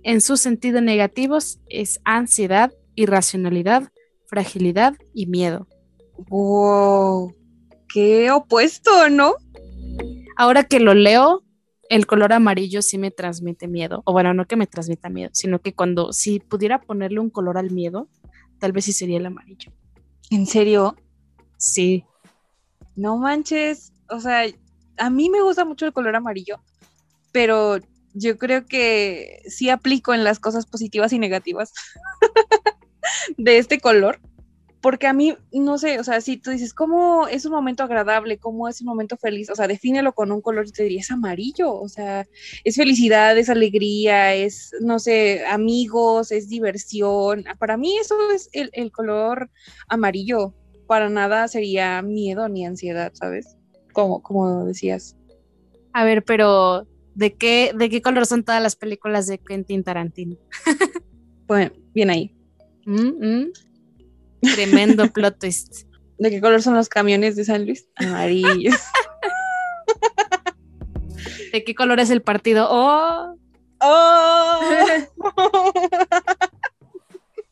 En sus sentidos negativos es ansiedad, irracionalidad, fragilidad y miedo. ¡Wow! ¡Qué opuesto, ¿no? Ahora que lo leo, el color amarillo sí me transmite miedo. O bueno, no que me transmita miedo, sino que cuando si pudiera ponerle un color al miedo, tal vez sí sería el amarillo. ¿En serio? Sí. No manches. O sea, a mí me gusta mucho el color amarillo, pero yo creo que sí aplico en las cosas positivas y negativas (laughs) de este color porque a mí, no sé, o sea, si tú dices, ¿cómo es un momento agradable? ¿Cómo es un momento feliz? O sea, defínelo con un color y te diría, es amarillo, o sea, es felicidad, es alegría, es, no sé, amigos, es diversión. Para mí eso es el, color amarillo, para nada sería miedo ni ansiedad, ¿sabes? Como, como decías. A ver, pero ¿de qué, ¿de qué color son todas las películas de Quentin Tarantino? bueno, bien ahí. Mm, mm. Tremendo (laughs) plot twist. ¿De qué color son los camiones de San Luis? Amarillos. (laughs) ¿De qué color es el partido? ¡Oh! ¡Oh! (laughs)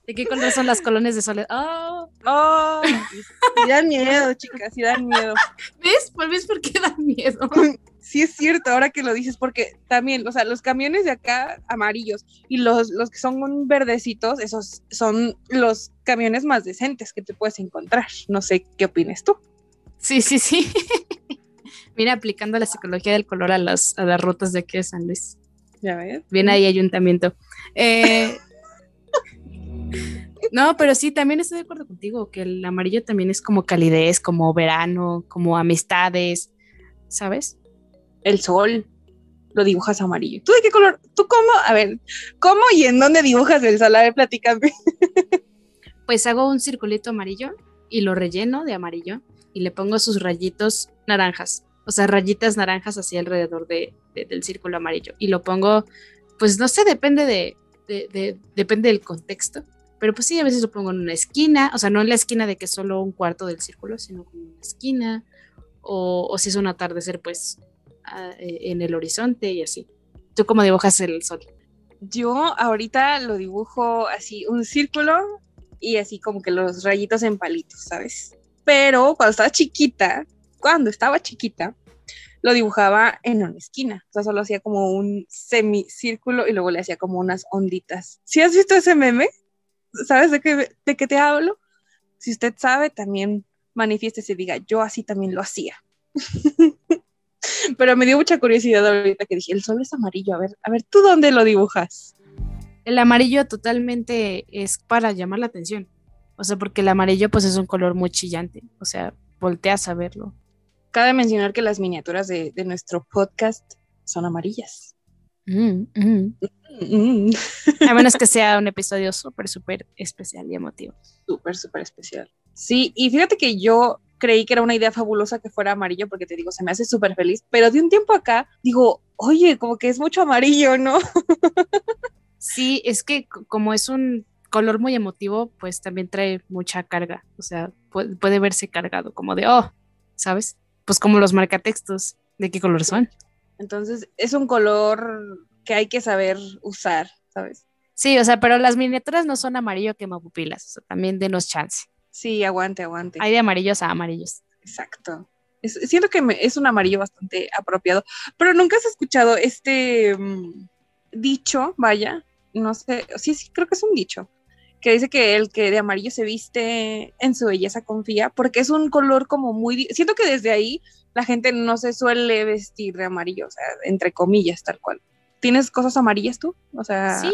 ¿De qué color son las colonias de soledad? ¡Oh! Oh, sí dan miedo, chicas, sí dan miedo. ¿Ves? ¿Por ves por qué dan miedo? Sí es cierto, ahora que lo dices, porque también, o sea, los camiones de acá amarillos y los, los que son verdecitos, esos son los camiones más decentes que te puedes encontrar. No sé qué opinas tú. Sí, sí, sí. (laughs) Mira, aplicando la psicología del color a las, a las rutas de aquí de San Luis. Ya ves. Bien ahí, ayuntamiento. Eh, (laughs) no, pero sí, también estoy de acuerdo contigo, que el amarillo también es como calidez, como verano, como amistades, ¿sabes? El sol lo dibujas amarillo. ¿Tú de qué color? ¿Tú cómo? A ver, ¿cómo y en dónde dibujas el sol? A ver, platícame. (laughs) Pues hago un circulito amarillo y lo relleno de amarillo y le pongo sus rayitos naranjas, o sea, rayitas naranjas así alrededor de, de- del círculo amarillo. Y lo pongo, pues no sé, depende de, de- de- depende del contexto. Pero pues sí, a veces lo pongo en una esquina, o sea, no en la esquina de que solo un cuarto del círculo, sino como una esquina. O, o si es un atardecer, pues en el horizonte y así. ¿Tú cómo dibujas el sol? Yo ahorita lo dibujo así, un círculo y así como que los rayitos en palitos, ¿sabes? Pero cuando estaba chiquita, cuando estaba chiquita, lo dibujaba en una esquina. O sea, solo hacía como un semicírculo y luego le hacía como unas onditas. ¿Sí has visto ese meme? ¿Sabes de qué, de qué te hablo? Si usted sabe, también manifieste y diga, yo así también lo hacía. (laughs) (laughs) Pero me dio mucha curiosidad ahorita que dije, el sol es amarillo, a ver, a ver, ¿tú dónde lo dibujas? El amarillo totalmente es para llamar la atención. O sea, porque el amarillo pues es un color muy chillante. O sea, volteas a verlo. Cabe mencionar que las miniaturas de, de nuestro podcast son amarillas. Mm, mm. Mm, A menos que sea un episodio súper, súper especial y emotivo. Súper, súper especial. Sí, y fíjate que yo creí que era una idea fabulosa que fuera amarillo porque te digo, se me hace súper feliz, pero de un tiempo acá digo, oye, como que es mucho amarillo, ¿no? Sí, es que como es un color muy emotivo, pues también trae mucha carga. O sea, puede, puede verse cargado, como de, oh, ¿sabes? Pues como los marcatextos, ¿de qué color son? Entonces es un color que hay que saber usar, ¿sabes? Sí, o sea, pero las miniaturas no son amarillo quemapupilas, o sea, también denos chance. Sí, aguante, aguante. Hay de amarillos a amarillos. Exacto. Es- siento que me- es un amarillo bastante apropiado, pero nunca has escuchado este mm, dicho, vaya, no sé, sí, sí, creo que es un dicho, que dice que el que de amarillo se viste en su belleza confía, porque es un color como muy, siento que desde ahí la gente no se suele vestir de amarillo, o sea, entre comillas, tal cual. ¿Tienes cosas amarillas tú? O sea, Sí,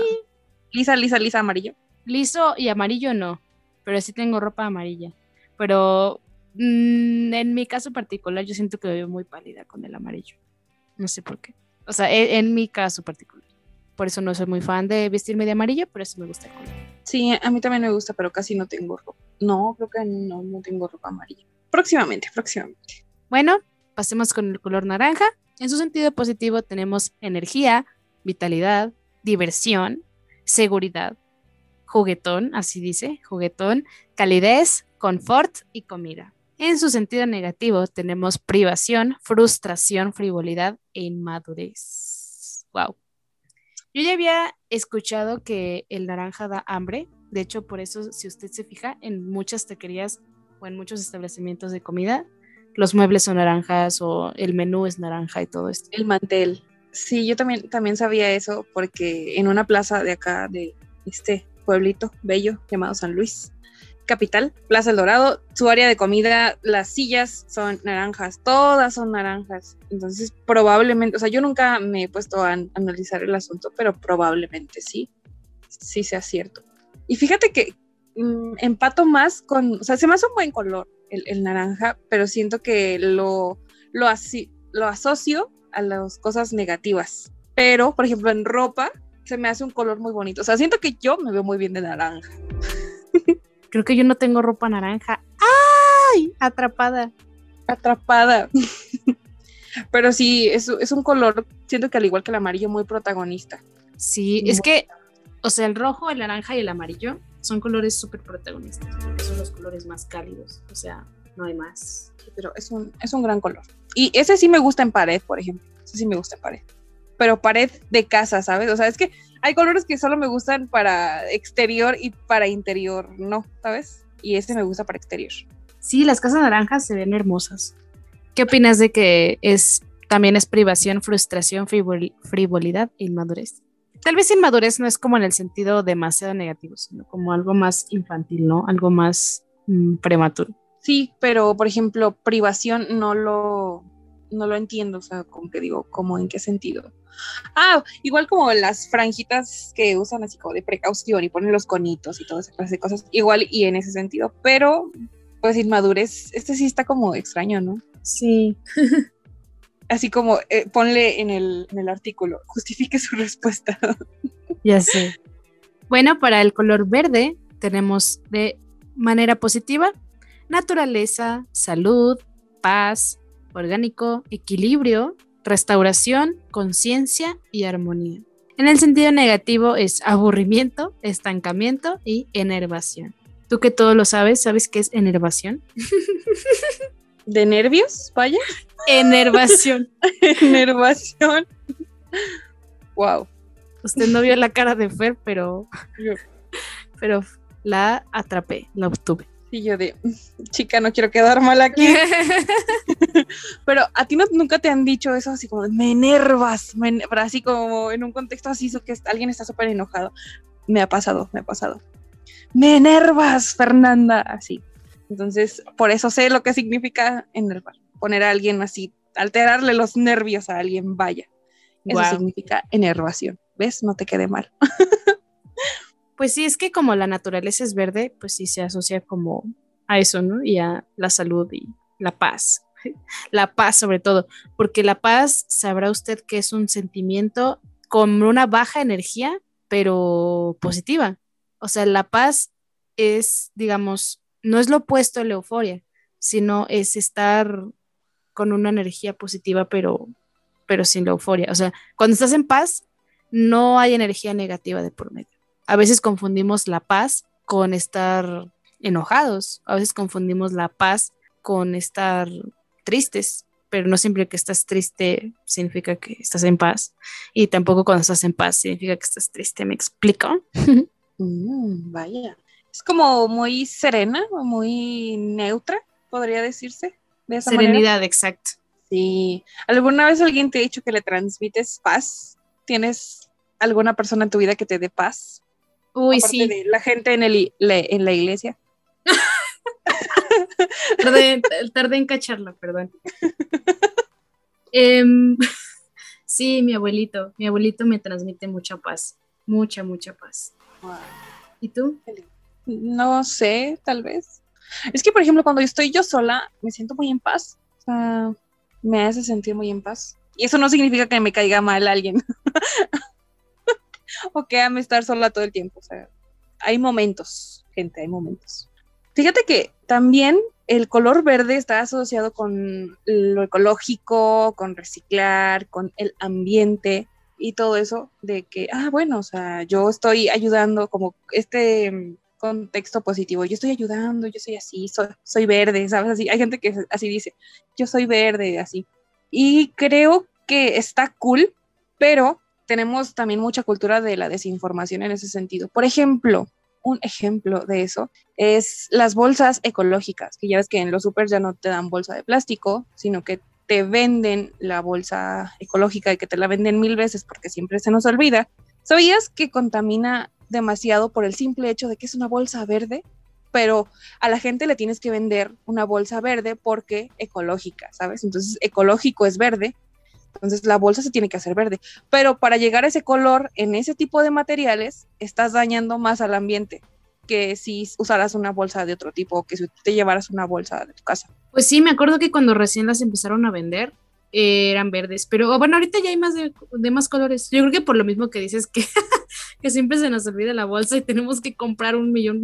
lisa, lisa, lisa, amarillo. liso y amarillo no, pero sí tengo ropa amarilla. Pero mm, en mi caso particular yo siento que me veo muy pálida con el amarillo. No sé por qué. O sea, e- en, mi caso particular. Por eso no soy muy fan de vestirme de amarillo, pero eso me gusta el color. Sí, a mí también me gusta, pero casi no tengo ropa. No, creo que no, no tengo ropa amarilla. Próximamente, próximamente. Bueno, pasemos con el color naranja. En su sentido positivo tenemos energía, vitalidad, diversión, seguridad, juguetón, así dice, juguetón, calidez, confort y comida. En su sentido negativo tenemos privación, frustración, frivolidad e inmadurez. Wow. Yo ya había escuchado que el naranja da hambre. De hecho, por eso, si usted se fija, en muchas taquerías o en muchos establecimientos de comida, los muebles son naranjas o el menú es naranja y todo esto. El mantel. Sí, yo también, también sabía eso porque en una plaza de acá, de este pueblito bello llamado San Luis, capital, Plaza El Dorado, su área de comida, las sillas son naranjas, todas son naranjas. Entonces, probablemente, o sea, yo nunca me he puesto a an- analizar el asunto, pero probablemente sí, sí sea cierto. Y fíjate que mm, empato más con, o sea, se me hace un buen color el, el naranja, pero siento que lo, lo, asi- lo asocio a las cosas negativas. Pero, por ejemplo, en ropa se me hace un color muy bonito. O sea, siento que yo me veo muy bien de naranja. (laughs) Creo que yo no tengo ropa naranja. ¡Ay! Atrapada. Atrapada. (laughs) Pero sí, es, es un color, siento que al igual que el amarillo, muy protagonista. Sí, Muy es que, o sea, el rojo, el naranja y el amarillo son colores súper protagonistas, porque son los colores más cálidos, o sea, no hay más. Pero es un, es un gran color. Y ese sí me gusta en pared, por ejemplo. Ese sí me gusta en pared. Pero pared de casa, ¿sabes? O sea, es que hay colores que solo me gustan para exterior y para interior, no, ¿sabes? y ese me gusta para exterior. Sí, las casas naranjas se ven hermosas. ¿Qué opinas de que es también es privación, frustración, frivolidad e inmadurez? Tal vez inmadurez no es como en el sentido demasiado negativo, sino como algo más infantil, ¿no? Algo más mm, prematuro. Sí, pero por ejemplo, privación no lo, no lo entiendo, o sea, como que digo, ¿cómo en qué sentido? Ah, igual como las franjitas que usan así como de precaución y ponen los conitos y todas esas clase de cosas, igual y en ese sentido, pero pues inmadurez, este sí está como extraño, ¿no? Sí. (laughs) así como eh, ponle en el, en el artículo, justifique su respuesta. (laughs) ya sé. Bueno, para el color verde tenemos de manera positiva naturaleza, salud, paz, orgánico, equilibrio, restauración, conciencia y armonía. En el sentido negativo es aburrimiento, estancamiento y enervación. Tú que todo lo sabes, ¿sabes qué es enervación? (laughs) ¿De nervios? Vaya. Enervación. (laughs) Enervación. Wow. Usted no vio la cara de Fer, pero. Pero la atrapé, la obtuve. Y yo de, (laughs) chica, no quiero quedar mal aquí. (laughs) (laughs) Pero a ti no, nunca te han dicho eso así como, me enervas, me, así como en un contexto así, que alguien está súper enojado. Me ha pasado, me ha pasado. Me enervas, Fernanda, así. Entonces, por eso sé lo que significa enervar. Poner a alguien así, alterarle los nervios a alguien, vaya. Eso significa enervación. ¿Ves? No te quede mal. Pues sí, es que como la naturaleza es verde, pues sí se asocia como a eso, ¿no? Y a la salud y la paz. (laughs) La paz sobre todo, porque la paz sabrá usted que es un sentimiento con una baja energía, pero positiva. O sea, la paz es, digamos, no es lo opuesto a la euforia, sino es estar con una energía positiva, pero, pero sin la euforia. O sea, cuando estás en paz, no hay energía negativa de por medio a veces confundimos la paz con estar enojados, a veces confundimos la paz con estar tristes, pero no siempre que estás triste significa que estás en paz y tampoco cuando estás en paz significa que estás triste, ¿me explico? (laughs) Mm, vaya, es como muy serena o muy neutra, podría decirse. De Serenidad, exacto. Sí. ¿Alguna vez alguien te ha dicho que le transmites paz? ¿Tienes alguna persona en tu vida que te dé paz? Uy, sí. De la gente en, el, en la iglesia. (laughs) tardé, en cacharlo, perdón. Em, (laughs) sí, mi abuelito. Mi abuelito me transmite mucha paz. Mucha, mucha paz. ¿Y tú? No sé, tal vez. Es que, por ejemplo, cuando estoy yo sola, me siento muy en paz. O sea, me hace sentir muy en paz. Y eso no significa que me caiga mal alguien. (laughs) (laughs) o que ame estar sola todo el tiempo. Hay momentos, gente, hay momentos. Fíjate que también el color verde está asociado con lo ecológico, con reciclar, con el ambiente y todo eso de que, ah, bueno, o sea, yo estoy ayudando como este contexto positivo, yo estoy ayudando, yo soy así, soy, soy verde, ¿sabes? Así, hay gente que así dice, yo soy verde, así. Y creo que está cool, pero tenemos también mucha cultura de la desinformación en ese sentido. Por ejemplo, un ejemplo de eso es las bolsas ecológicas, que ya ves que en los super ya no te dan bolsa de plástico, sino que te venden la bolsa ecológica y que te la venden mil veces porque siempre se nos olvida. ¿Sabías que contamina demasiado por el simple hecho de que es una bolsa verde? Pero a la gente le tienes que vender una bolsa verde porque ecológica, ¿sabes? Entonces, ecológico es verde, entonces la bolsa se tiene que hacer verde. Pero para llegar a ese color en ese tipo de materiales, estás dañando más al ambiente que si usaras una bolsa de otro tipo o que si te llevaras una bolsa de tu casa. Pues sí, me acuerdo que cuando recién las empezaron a vender eran verdes, pero bueno, ahorita ya hay más de, más colores. Yo creo que por lo mismo que dices que, (laughs) que siempre se nos olvida la bolsa y tenemos que comprar un millón.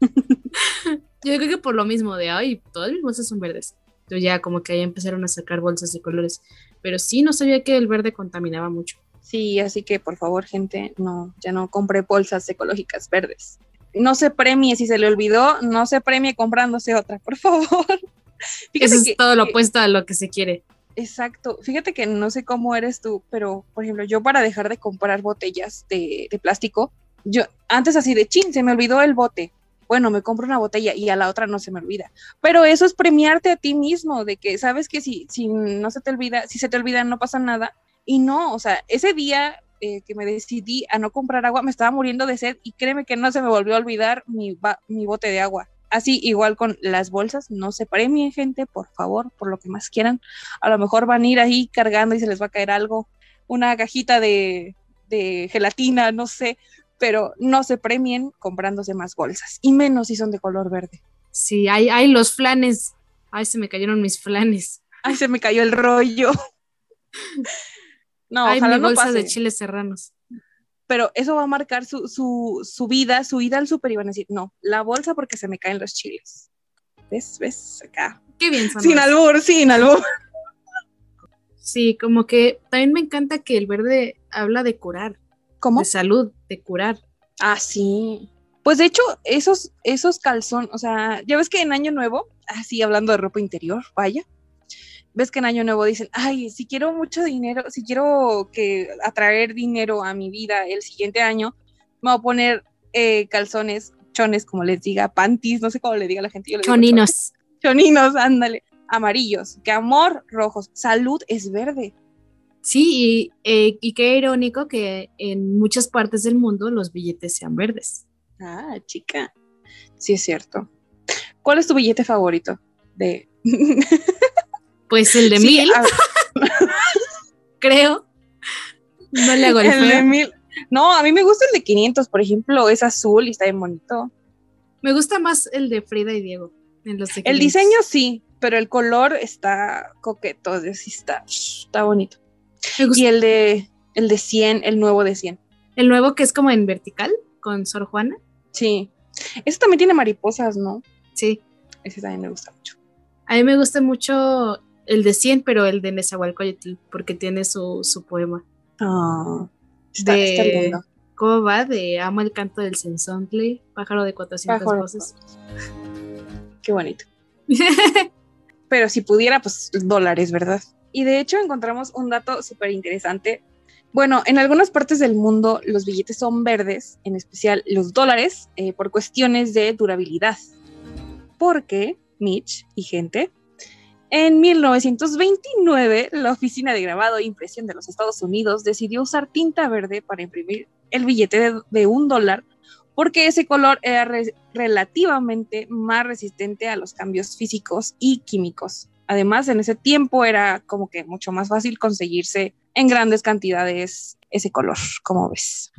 (laughs) Yo creo que por lo mismo de, ay, todas mis bolsas son verdes. Entonces ya como que ahí empezaron a sacar bolsas de colores. Pero sí, no sabía que el verde contaminaba mucho. Sí, así que por favor, gente, no, ya no compre bolsas ecológicas verdes. No se premie si se le olvidó, no se premie comprándose otra, por favor. (laughs) Eso es todo lo opuesto a lo que se quiere. Exacto. Fíjate que no sé cómo eres tú, pero por ejemplo, yo para dejar de comprar botellas de, de plástico, yo antes así de chin, se me olvidó el bote bueno, me compro una botella y a la otra no se me olvida. Pero eso es premiarte a ti mismo, de que sabes que si, si no se te olvida, si se te olvida no pasa nada. Y no, o sea, ese día eh, que me decidí a no comprar agua, me estaba muriendo de sed y créeme que no se me volvió a olvidar mi, mi bote de agua. Así, igual con las bolsas, no se premien, gente, por favor, por lo que más quieran. A lo mejor van a ir ahí cargando y se les va a caer algo, una cajita de, de gelatina, no sé, pero no se premien comprándose más bolsas, y menos si son de color verde. Sí, hay, hay los flanes. Ay, se me cayeron mis flanes. Ay, se me cayó el rollo. (laughs) no, hay ojalá mi bolsa de chiles serranos. Pero eso va a marcar su, su, su vida, su ida al super y van a decir, no, la bolsa porque se me caen los chiles. ¿Ves? ¿Ves? Acá. Qué bien Sin albur, sin albur. Sí, como que también me encanta que el verde habla de curar. ¿Cómo? De salud, de curar. Ah, sí. Pues de hecho, esos, esos calzones, o sea, ya ves que en Año Nuevo, así hablando de ropa interior, vaya, ves que en Año Nuevo dicen, ay, si quiero mucho dinero, si quiero que atraer dinero a mi vida el siguiente año, me voy a poner eh, calzones, chones, como les diga, panties, no sé cómo le diga a la gente. choninos. choninos, ándale, amarillos, que amor, rojos, salud es verde. Sí, eh, y, qué irónico que en muchas partes del mundo los billetes sean verdes. Ah, chica. Sí, es cierto. ¿Cuál es tu billete favorito? De. (laughs) pues el de mil. (laughs) Creo. No le hago el, el de mil. No, a mí me gusta el de 500, por ejemplo, es azul y está bien bonito. Me gusta más el de Frida y Diego. el diseño sí, pero el color está coqueto, sí está, está bonito. Y el de, el de 100, el nuevo de 100. El nuevo que es como en vertical, con Sor Juana. Sí. Ese también tiene mariposas, ¿no? Sí. Ese también me gusta mucho. A mí me gusta mucho el de 100, pero el de Nezahualcóyotl, porque tiene su, su poema. Ah, está, lindo. ¿Cómo va? De Amo el canto del sensontle, pájaro de 400 voces. Qué bonito. (laughs) pero si pudiera, pues dólares, ¿verdad? Y de hecho encontramos un dato súper interesante. Bueno, en algunas partes del mundo los billetes son verdes, en especial los dólares, eh, por cuestiones de durabilidad. Porque, Mitch y gente, en 1929 la Oficina de Grabado e Impresión de los Estados Unidos decidió usar tinta verde para imprimir el billete de, un dólar porque ese color era relativamente más resistente a los cambios físicos y químicos. Además, en ese tiempo era como que mucho más fácil conseguirse en grandes cantidades ese color, como ves.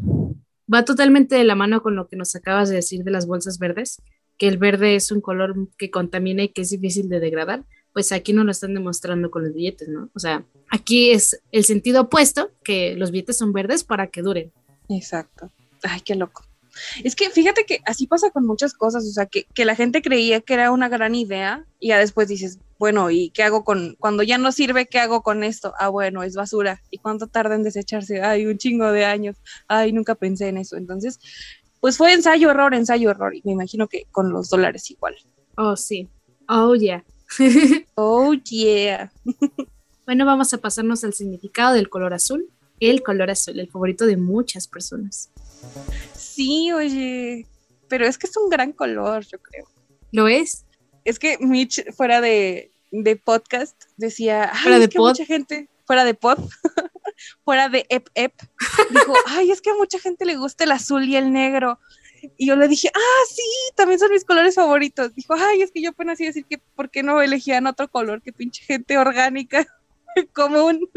Va totalmente de la mano con lo que nos acabas de decir de las bolsas verdes, que el verde es un color que contamina y que es difícil de degradar. Pues aquí no lo están demostrando con los billetes, ¿no? O sea, aquí es el sentido opuesto, que los billetes son verdes para que duren. Exacto. Ay, qué loco. Es que fíjate que así pasa con muchas cosas, o sea, que, que, la gente creía que era una gran idea y ya después dices, bueno, ¿y qué hago con, cuando ya no sirve, qué hago con esto? Ah, bueno, es basura. ¿Y cuánto tarda en desecharse? Ay, un chingo de años. Ay, nunca pensé en eso. Entonces, pues fue ensayo, error, ensayo, error. Y me imagino que con los dólares igual. Oh, sí. Oh, yeah. (laughs) oh, yeah. bueno, vamos a pasarnos al significado del color azul. El color azul, el favorito de muchas personas. Sí, oye, pero es que es un gran color, yo creo. ¿Lo es? es que Mitch, fuera de, podcast, decía, fuera de mucha gente, fuera de pod, (laughs) fuera de ep ep, dijo, (laughs) ay, es que a mucha gente le gusta el azul y el negro. Y yo le dije, ah, sí, también son mis colores favoritos. Dijo, ay, es que yo apenas iba a decir que, ¿por qué no elegían otro color? Que pinche gente orgánica, (laughs) común.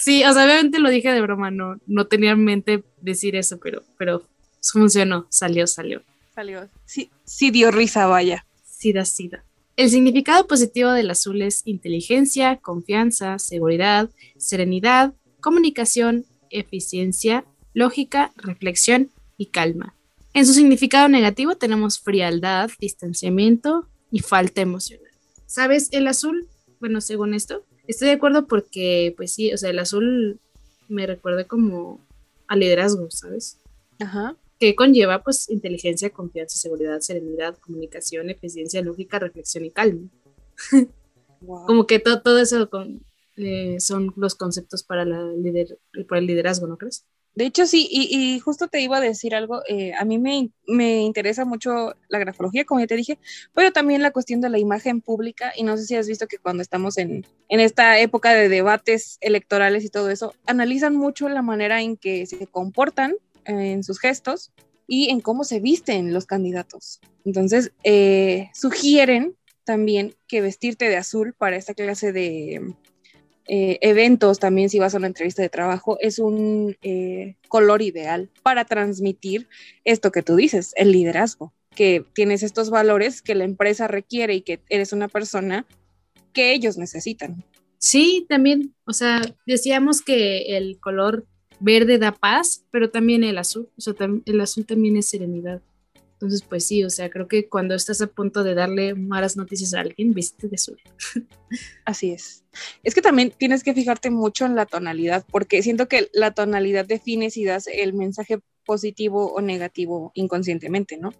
Sí, o sea, obviamente lo dije de broma, no, no tenía en mente decir eso, pero, pero funcionó, salió, salió. Salió, sí, sí dio risa, vaya. SIDA, SIDA. El significado positivo del azul es inteligencia, confianza, seguridad, serenidad, comunicación, eficiencia, lógica, reflexión y calma. En su significado negativo tenemos frialdad, distanciamiento y falta emocional. ¿Sabes? El azul, bueno, según esto, estoy de acuerdo porque, pues sí, o sea, el azul me recuerda como a liderazgo, ¿sabes? Ajá que conlleva pues inteligencia, confianza, seguridad, serenidad, comunicación, eficiencia, lógica, reflexión y calma. (laughs) Como que todo, todo eso con, eh, son los conceptos para, la para el liderazgo, ¿no crees? De hecho, sí, y, justo te iba a decir algo, eh, a mí me, me, interesa mucho la grafología, como ya te dije, pero también la cuestión de la imagen pública, y no sé si has visto que cuando estamos en, en esta época de debates electorales y todo eso, analizan mucho la manera en que se comportan eh, en sus gestos y en cómo se visten los candidatos. Entonces, eh, sugieren también que vestirte de azul para esta clase de eh, eventos, también si vas a una entrevista de trabajo, es un eh, color ideal para transmitir esto que tú dices, el liderazgo, que tienes estos valores que la empresa requiere y que eres una persona que ellos necesitan. Sí, también, o sea, decíamos que el color verde da paz, pero también el azul, o sea, el azul también es serenidad. Entonces, pues sí, o sea, creo que cuando estás a punto de darle malas noticias a alguien, viste de azul. (laughs) Así es. Es que también tienes que fijarte mucho en la tonalidad, porque siento que la tonalidad define si das el mensaje positivo o negativo inconscientemente, ¿no?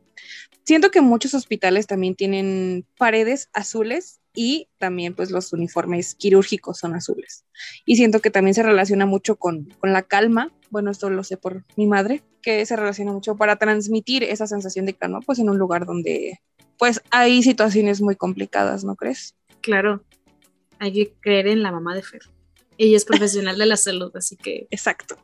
Siento que muchos hospitales también tienen paredes azules y también pues los uniformes quirúrgicos son azules. Y siento que también se relaciona mucho con, con la calma bueno, esto lo sé por mi madre, que se relaciona mucho para transmitir esa sensación de calma, pues en un lugar donde pues hay situaciones muy complicadas, ¿no crees? Claro, hay que creer en la mamá de Fer. Ella es profesional de la salud, así que... Exacto.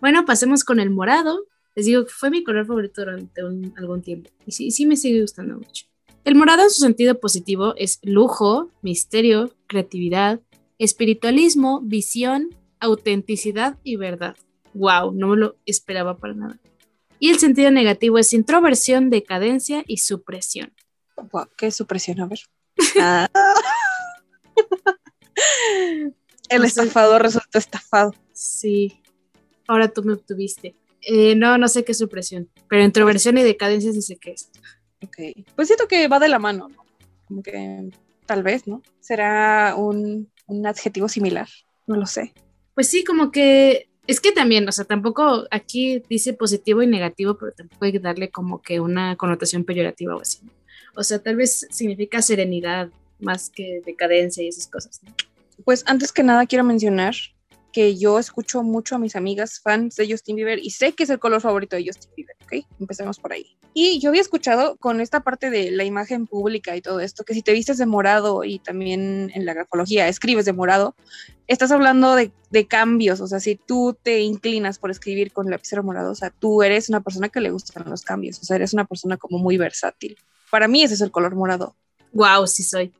Bueno, pasemos con el morado. Les digo que fue mi color favorito durante algún tiempo y sí, sí me sigue gustando mucho. El morado en su sentido positivo es lujo, misterio, creatividad, espiritualismo, visión, autenticidad y verdad wow, no me lo esperaba para nada. Y el sentido negativo es introversión, decadencia y supresión. ¿Qué es supresión? A ver. (laughs) Ah. (laughs) el estafador resulta estafado. Sí. Ahora tú me obtuviste. Eh, no, no sé qué es supresión, pero introversión y decadencia sí sé qué es. Ok. Pues siento que va de la mano, ¿no? Como que tal vez, ¿no? Será un, un adjetivo similar. No lo sé. Pues sí, como que es que también, o sea, tampoco aquí dice positivo y negativo, pero tampoco hay que darle como que una connotación peyorativa o así. O sea, tal vez significa serenidad más que decadencia y esas cosas. Pues antes que nada quiero mencionar que yo escucho mucho a mis amigas fans de Justin Bieber y sé que es el color favorito de Justin Bieber, ¿ok? Empecemos por ahí. Y yo había escuchado con esta parte de la imagen pública y todo esto, que si te vistes de morado y también en la grafología escribes de morado, estás hablando de, de cambios, o sea, si tú te inclinas por escribir con lapicero morado, o sea, tú eres una persona que le gustan los cambios, o sea, eres una persona como muy versátil. Para mí ese es el color morado. Wow, sí soy.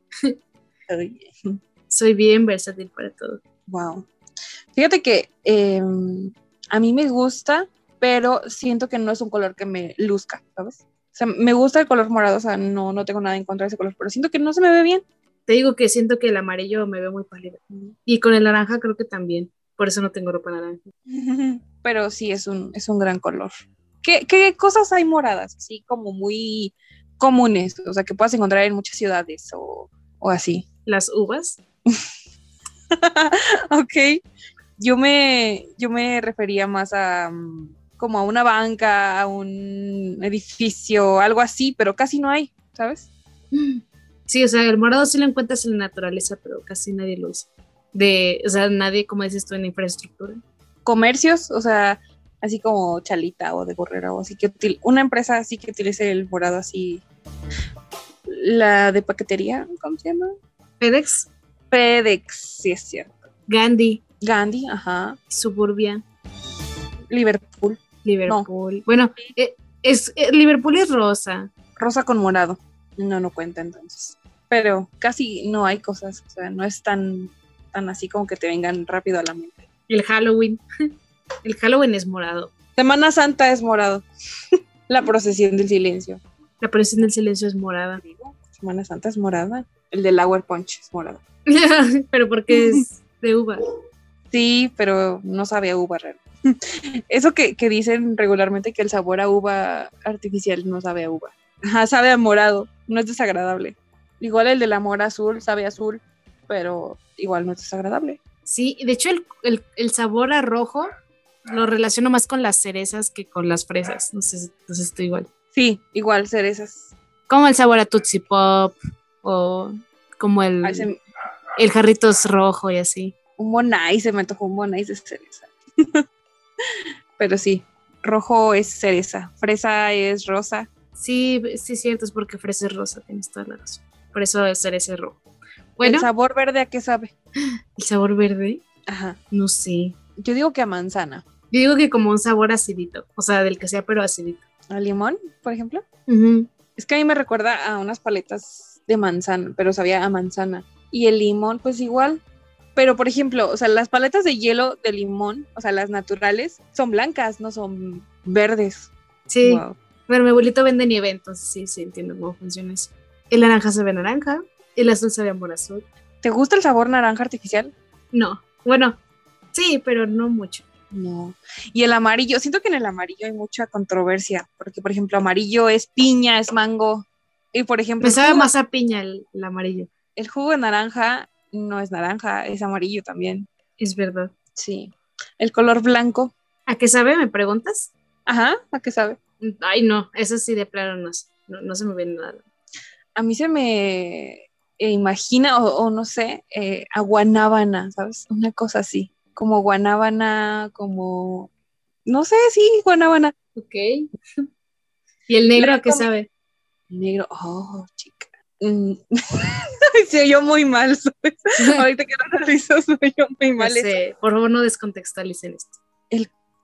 soy bien versátil para todo. Wow. Fíjate que em, a mí me gusta, pero siento que no es un color que me luzca, ¿sabes? O sea, me gusta el color morado, o sea, no, no tengo nada en contra de ese color, pero siento que no se me ve bien. Te digo que siento que el amarillo me ve muy pálido. Y con el naranja creo que también. Por eso no tengo ropa naranja. (laughs) Pero sí, es un, es un gran color. ¿Qué, ¿Qué cosas hay moradas? Así como muy comunes, o sea, que puedas encontrar en muchas ciudades o, o así. Las uvas. (laughs) ok. Yo me, yo me refería más a mm, como a una banca, a un edificio, algo así, pero casi no hay, ¿sabes? Sí, o sea, el morado sí lo encuentras en la naturaleza, pero casi nadie lo usa. De, o sea, nadie, como dices tú, en infraestructura. Comercios, o sea, así como Chalita o de Borrera o así que una empresa así que utilice el morado así. La de paquetería, ¿cómo se llama? FedEx. FedEx, sí es cierto. Gandhi. Gandhi, ajá. Suburbia. Liverpool. Liverpool. Bueno, eh, es, eh, Liverpool es rosa. Rosa con morado. No, no cuenta entonces. Pero casi no hay cosas, o sea, no es tan, tan así como que te vengan rápido a la mente. El Halloween. (laughs) El Halloween es morado. Semana Santa es morado. (laughs) la procesión del silencio. La procesión del silencio es morada. (laughs) Semana Santa es morada. El del Hour Punch es morado. pero porque es de uva. Sí, pero no sabe a uva real. (laughs) Eso que, dicen regularmente que el sabor a uva artificial no sabe a uva. Ajá, sabe a morado, no es desagradable. Igual el del amor azul sabe azul, pero igual no es desagradable. Sí, de hecho el, el, sabor a rojo lo relaciono más con las cerezas que con las fresas. No sé, no sé estoy igual. Sí, igual cerezas. Como el sabor a Tootsie Pop o como el, el jarrito es rojo y así. Un monai, se me antojó un monai de cereza. (laughs) pero sí, rojo es cereza, fresa es rosa. Sí, sí, cierto, es porque fresa es rosa, tienes toda la razón. Por eso es cereza es rojo. Bueno, ¿El sabor verde a qué sabe? (gasps) el sabor verde, Ajá. no sé. Yo digo que a manzana. Yo digo que como un sabor acidito, o sea, del que sea, pero acidito. ¿A limón, por ejemplo? Es que a mí me recuerda a unas paletas de manzana, pero sabía a manzana. Y el limón, pues igual. Pero, por ejemplo, o sea, las paletas de hielo de limón, o sea, las naturales, son blancas, no son verdes. Sí, Wow. pero mi abuelito vende nieve, entonces sí, sí entiendo cómo funciona eso. El naranja sabe a naranja, el azul sabe a amor azul. ¿Te gusta el sabor naranja artificial? No, bueno, sí, pero no mucho. No. Y el amarillo, siento que en el amarillo hay mucha controversia, porque, por ejemplo, amarillo es piña, es mango. Y, por ejemplo, Me sabe jugo- más a piña el, el amarillo, el jugo de naranja no es naranja, es amarillo también. es verdad. Sí. El color blanco. ¿A qué sabe, me preguntas? Ajá, ¿a qué sabe? Ay, no, eso sí de plano no no, no se me viene nada. A mí se me eh, imagina, o, o no sé, eh, a guanábana, ¿sabes? Una cosa así. Como guanábana, como. No sé, sí, guanábana. Ok. (laughs) ¿Y el negro a qué sabe? Negro, oh, chica. Mm. (laughs) se oyó muy mal, ¿sabes? (laughs) Ahorita que lo analizo, se oyó muy mal. sé, por favor no descontextualicen esto.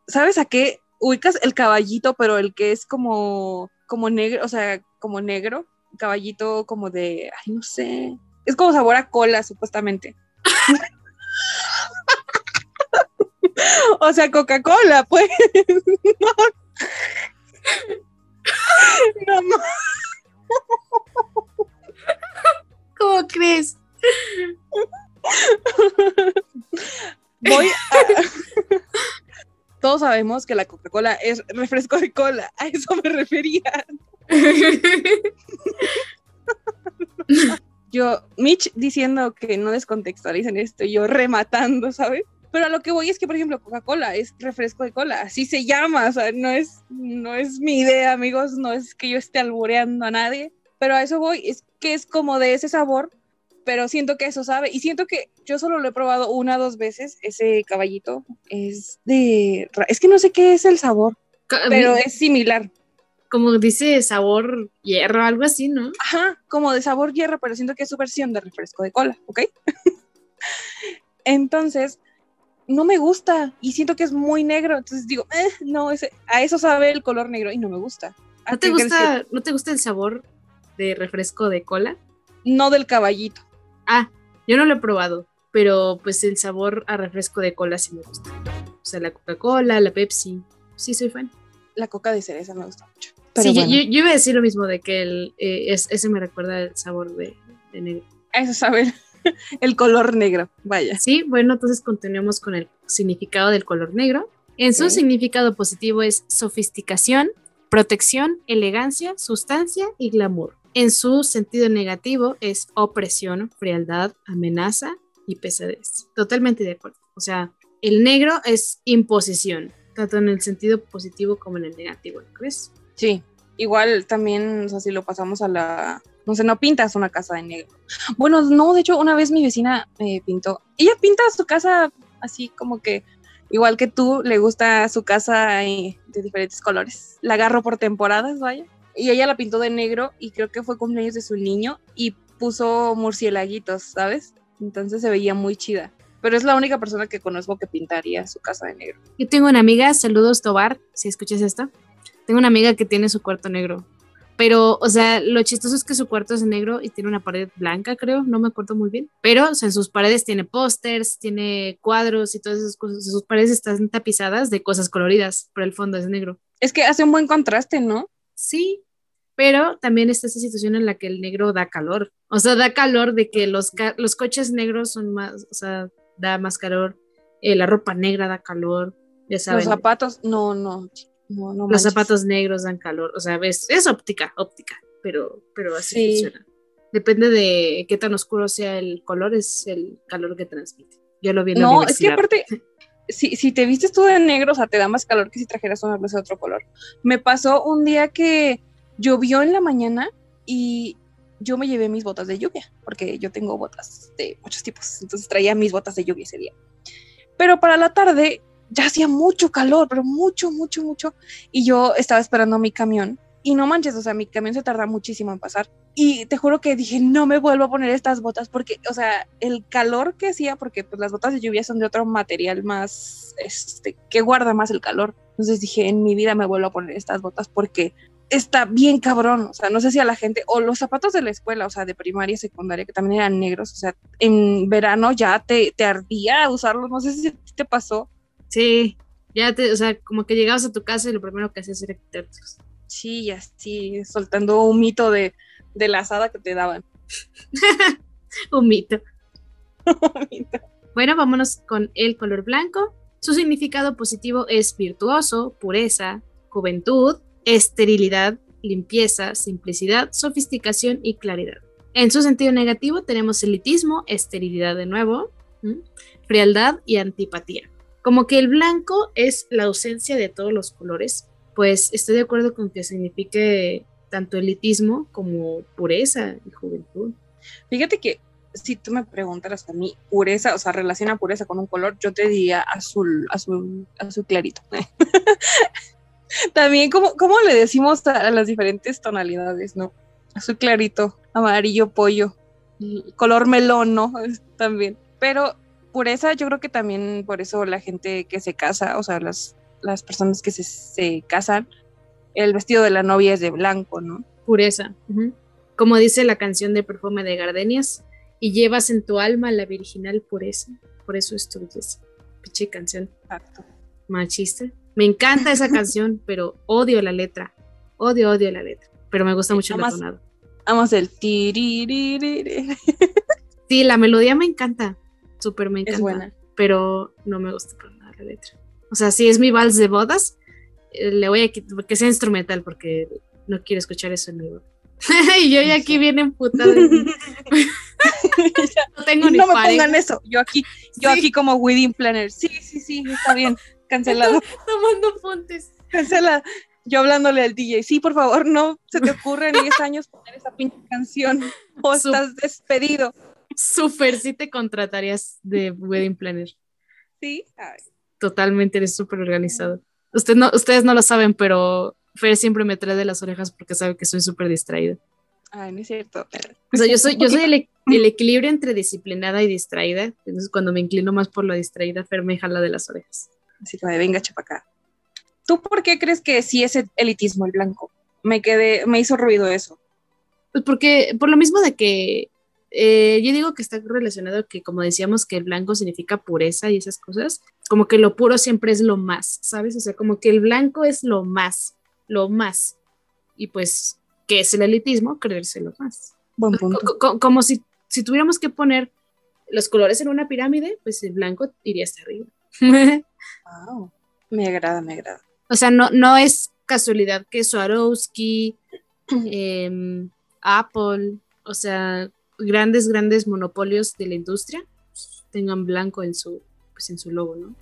¿Sabes a qué? Ubicas el caballito, pero el que es como, como negro, o sea, como negro, caballito como de, ay, no sé, es como sabor a cola, supuestamente. (laughs) o sea, Coca-Cola, pues. no, (laughs) Voy a... (laughs) Todos sabemos que la Coca-Cola es refresco de cola, a eso me refería. (laughs) yo, Mitch diciendo que no descontextualicen esto, yo rematando, ¿sabes? Pero a lo que voy es que, por ejemplo, Coca-Cola es refresco de cola, así se llama, o sea, no es, no es mi idea, amigos, no es que yo esté alboreando a nadie, pero a eso voy, es que es como de ese sabor, pero siento que eso sabe, y siento que yo solo lo he probado una o dos veces, ese caballito, es de, es que no sé qué es el sabor, pero es similar. Como dice sabor hierro, algo así, ¿no? Ajá, como de sabor hierro, pero siento que es su versión de refresco de cola, ¿ok? (laughs) Entonces, no me gusta y siento que es muy negro. Entonces digo, "Eh, no, ese, a eso sabe el color negro y no me gusta. ¿A ¿No te gusta, ¿no te gusta el sabor de refresco de cola? No del caballito. Ah, yo no lo he probado, pero pues el sabor a refresco de cola sí me gusta. O sea, la Coca-Cola, la Pepsi, sí soy fan. La coca de cereza me gusta mucho. Pero sí, yo- bueno, yo, yo iba a decir lo mismo de que el, eh, es- ese me recuerda el sabor de, de negro. a eso sabe (laughs) el, color negro. Vaya. Sí, bueno, entonces continuemos con el significado del color negro. En su significado positivo es sofisticación, protección, elegancia, sustancia y glamour. En su sentido negativo es opresión, frialdad, amenaza y pesadez. Totalmente de acuerdo. O sea, el negro es imposición, tanto en el sentido positivo como en el negativo, ¿no crees? Sí. Igual también, o sea, si lo pasamos a la. No sé, no pintas una casa de negro. Bueno, no, de hecho, una vez mi vecina me pintó. Ella pinta su casa así como que, igual que tú, le gusta su casa eh, de diferentes colores. La agarro por temporadas, vaya. Y ella la pintó de negro y creo que fue cumpleaños de su niño y puso murcielaguitos, ¿sabes? Entonces se veía muy chida. Pero es la única persona que conozco que pintaría su casa de negro. Yo tengo una amiga, saludos Tobar, si escuchas esto. Tengo una amiga que tiene su cuarto negro. Pero, o sea, lo chistoso es que su cuarto es negro y tiene una pared blanca, creo, no me acuerdo muy bien. Pero, o sea, en sus paredes tiene pósters, tiene cuadros y todas esas cosas. Sus paredes están tapizadas de cosas coloridas, pero el fondo es negro. Es que hace un buen contraste, ¿no? Sí, pero también está esa situación en la que el negro da calor. O sea, da calor de que los, los coches negros son más, o sea, da más calor. Eh, la ropa negra da calor, ya saben. Los zapatos, no, no, no, no Los zapatos negros dan calor, o sea, ves, es óptica, óptica, pero, pero así Sí. funciona. Depende de qué tan oscuro sea el color, es el calor que transmite. Yo lo vi en la No, es que aparte, (laughs) si, si te vistes tú de negro, o sea, te da más calor que si trajeras una blusa de otro color. Me pasó un día que llovió en la mañana y yo me llevé mis botas de lluvia, porque yo tengo botas de muchos tipos, entonces traía mis botas de lluvia ese día. Pero para la tarde ya hacía mucho calor, pero mucho, mucho, mucho. Y yo estaba esperando mi camión. Y no manches, o sea, mi camión se tarda muchísimo en pasar. Y te juro que dije, no me vuelvo a poner estas botas porque, o sea, el calor que hacía, porque pues las botas de lluvia son de otro material más, este, que guarda más el calor. Entonces dije, en mi vida me vuelvo a poner estas botas porque está bien cabrón, o sea, no sé si a la gente, o los zapatos de la escuela, o sea, de primaria y secundaria, que también eran negros, o sea, en verano ya te, te ardía usarlos, no sé si te pasó. Sí, ya te, o sea, como que llegabas a tu casa y lo primero que hacías era quitártelos. Sí, y así, soltando un mito de, de la asada que te daban. (laughs) un mito. (laughs) un mito. Bueno, vámonos con el color blanco. Su significado positivo es virtuoso, pureza, juventud, esterilidad, limpieza, simplicidad, sofisticación y claridad. En su sentido negativo tenemos elitismo, esterilidad de nuevo, frialdad y antipatía. Como que el blanco es la ausencia de todos los colores, pues estoy de acuerdo con que signifique tanto elitismo como pureza y juventud. Fíjate que si tú me preguntaras a mí pureza, o sea, relaciona pureza con un color, yo te diría azul, azul, azul clarito. (laughs) También, ¿cómo, ¿cómo, le decimos a, las diferentes tonalidades, no? Azul clarito, amarillo pollo, color melón, ¿no? (laughs) También. Pero pureza, yo creo que también por eso la gente que se casa, o sea, las, las personas que se, se casan, el vestido de la novia es de blanco, ¿no? Pureza. Como dice la canción de Perfume de Gardenias, y llevas en tu alma la virginal pureza. Por eso es tu belleza. Piche canción. Exacto. Machista. Me encanta esa canción, (laughs) pero odio la letra. Odio, odio la letra. Pero me gusta mucho el tonado. Vamos el Sí, la melodía me encanta. Súper me encanta. Es buena. Pero no me gusta para nada la letra. O sea, si es mi vals de bodas, eh, le voy a quitar, que sea instrumental, porque no quiero escuchar eso en mi boda. (laughs) y yo ya aquí viene emputada. (laughs) no tengo ni No me pongan eso. Yo aquí, yo aquí como wedding planner. Sí, sí, sí, está bien. Cancelado. Tomando fontes. Cancela. Yo hablándole al DJ, sí, por favor, no se te ocurre en 10 años poner esa pinche canción o estás despedido. Súper, sí te contratarías de wedding planner. Sí. Totalmente, eres súper organizado. Usted no, ustedes no lo saben, pero Fer siempre me trae de las orejas porque sabe que soy súper distraída. Ay, no es cierto. O sea, yo soy, yo soy el, el, equilibrio entre disciplinada y distraída. Entonces, cuando me inclino más por la distraída, Fer me jala de las orejas. Así que venga, chapacá. ¿Tú por qué crees que sí es elitismo el blanco? Me quedé, me hizo ruido eso. Pues porque, por lo mismo de que eh, yo digo que está relacionado que, como decíamos, que el blanco significa pureza y esas cosas, como que lo puro siempre es lo más, ¿sabes? O sea, como que el blanco es lo más, lo más. Y pues, ¿qué es el elitismo? Creerse lo más. Buen punto. como si, si tuviéramos que poner los colores en una pirámide, pues el blanco iría hasta arriba. Wow. Me agrada, me agrada. O sea, no, no es casualidad que Swarovski, em, Apple, o sea, grandes, grandes monopolios de la industria tengan blanco en su, pues en su logo, ¿no?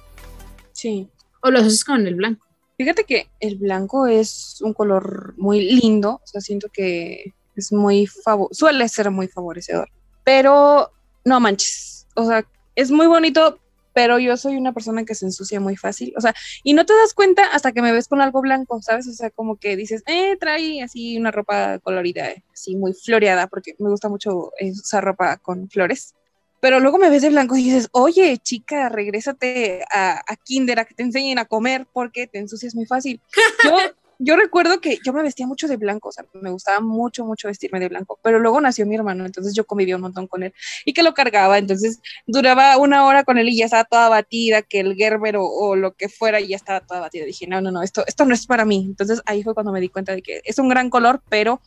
Sí. O lo haces con el blanco. Fíjate que el blanco es un color muy lindo, o sea, siento que es muy favor suele ser muy favorecedor, pero no manches, o sea, es muy bonito, pero yo soy una persona que se ensucia muy fácil, o sea, y no te das cuenta hasta que me ves con algo blanco, ¿sabes? O sea, como que dices, eh, trae así una ropa colorida, así muy floreada, porque me gusta mucho usar ropa con flores. Pero luego me ves de blanco y dices, oye, chica, regrésate a, a Kinder a que te enseñen a comer porque te ensucias muy fácil. (laughs) Yo yo recuerdo que yo me vestía mucho de blanco, o sea, me gustaba mucho, mucho vestirme de blanco, pero luego nació mi hermano, entonces yo convivía un montón con él y que lo cargaba, entonces duraba una hora con él y ya estaba toda batida, que el Gerber o, lo que fuera ya estaba toda batida. Dije, no, no, no, esto, esto no es para mí. Entonces ahí fue cuando me di cuenta de que es un gran color, pero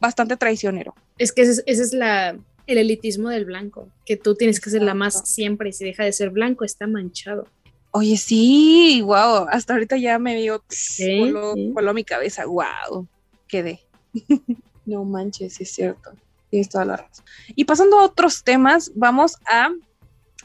bastante traicionero. Es que ese es, la, el elitismo del blanco, que tú tienes que ser la más siempre y si deja de ser blanco está manchado. Oye, sí, wow, hasta ahorita ya me dio ¿Sí? mi cabeza, wow, quedé. (laughs) no manches, es cierto, tienes toda la razón. Y pasando a otros temas, vamos a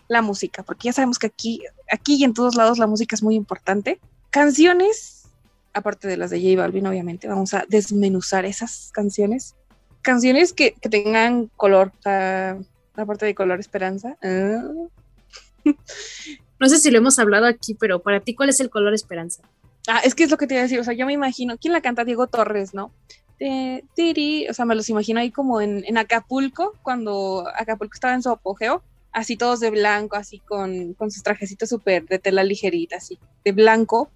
la música, porque ya sabemos que aquí, aquí y en todos lados la música es muy importante. Canciones, aparte de las de J Balvin, obviamente, vamos a desmenuzar esas canciones. Canciones que, tengan color, aparte de color esperanza. Ah. (laughs) No sé si lo hemos hablado aquí, pero para ti, ¿cuál es el color esperanza? Ah, es que es lo que te iba a decir, o sea, yo me imagino, ¿quién la canta? Diego Torres, ¿no? De, tiri, o sea, me los imagino ahí como en, en, Acapulco, cuando Acapulco estaba en su apogeo, así todos de blanco, así con, con sus trajecitos súper de tela ligerita, así, de blanco,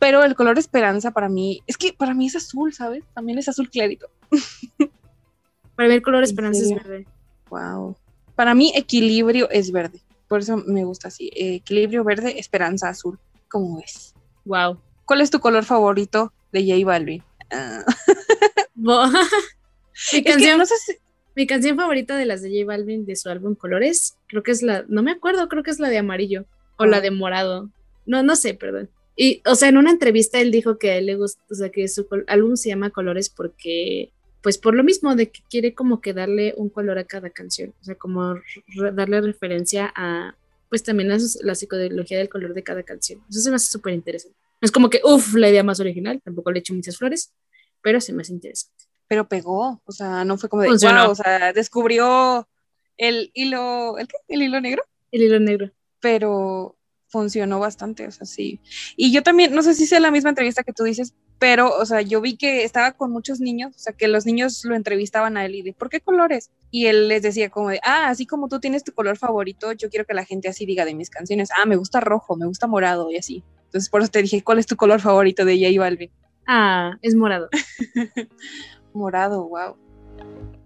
pero el color esperanza para mí, es que para mí es azul, ¿sabes? También es azul clarito. Para mí el color (laughs) esperanza es verde. Wow. Para mí equilibrio es verde, por eso me gusta así, equilibrio verde, esperanza azul, ¿cómo es? Wow. ¿Cuál es tu color favorito de J Balvin? Ah. (laughs) mi, canción, no sé mi canción favorita de las de J Balvin de su álbum Colores, creo que es la, no me acuerdo, creo que es la de amarillo o la ah. de morado. No, no sé, perdón. Y, o sea, en una entrevista él dijo que a él le gusta, o sea, que su álbum se llama Colores porque, pues por lo mismo, de que quiere como que darle un color a cada canción, o sea, como darle referencia a, pues también a la psicología del color de cada canción. Eso se me hace súper interesante. No es como que, uff, la idea más original, tampoco le he hecho muchas flores, pero se me hace interesante. Pero pegó, o sea, no fue como de, wow, o sea, descubrió el hilo, ¿el qué? ¿El hilo negro? El hilo negro. Pero funcionó bastante, o sea, sí. Y yo también, no sé si sea la misma entrevista que tú dices, pero, o sea, yo vi que estaba con muchos niños, o sea, que los niños lo entrevistaban a él y de, ¿por qué colores? Y él les decía como de, ah, así como tú tienes tu color favorito, yo quiero que la gente así diga de mis canciones, ah, me gusta rojo, me gusta morado y así. Entonces por eso te dije, ¿cuál es tu color favorito de J Balvin? Ah, es morado. (laughs) morado, wow.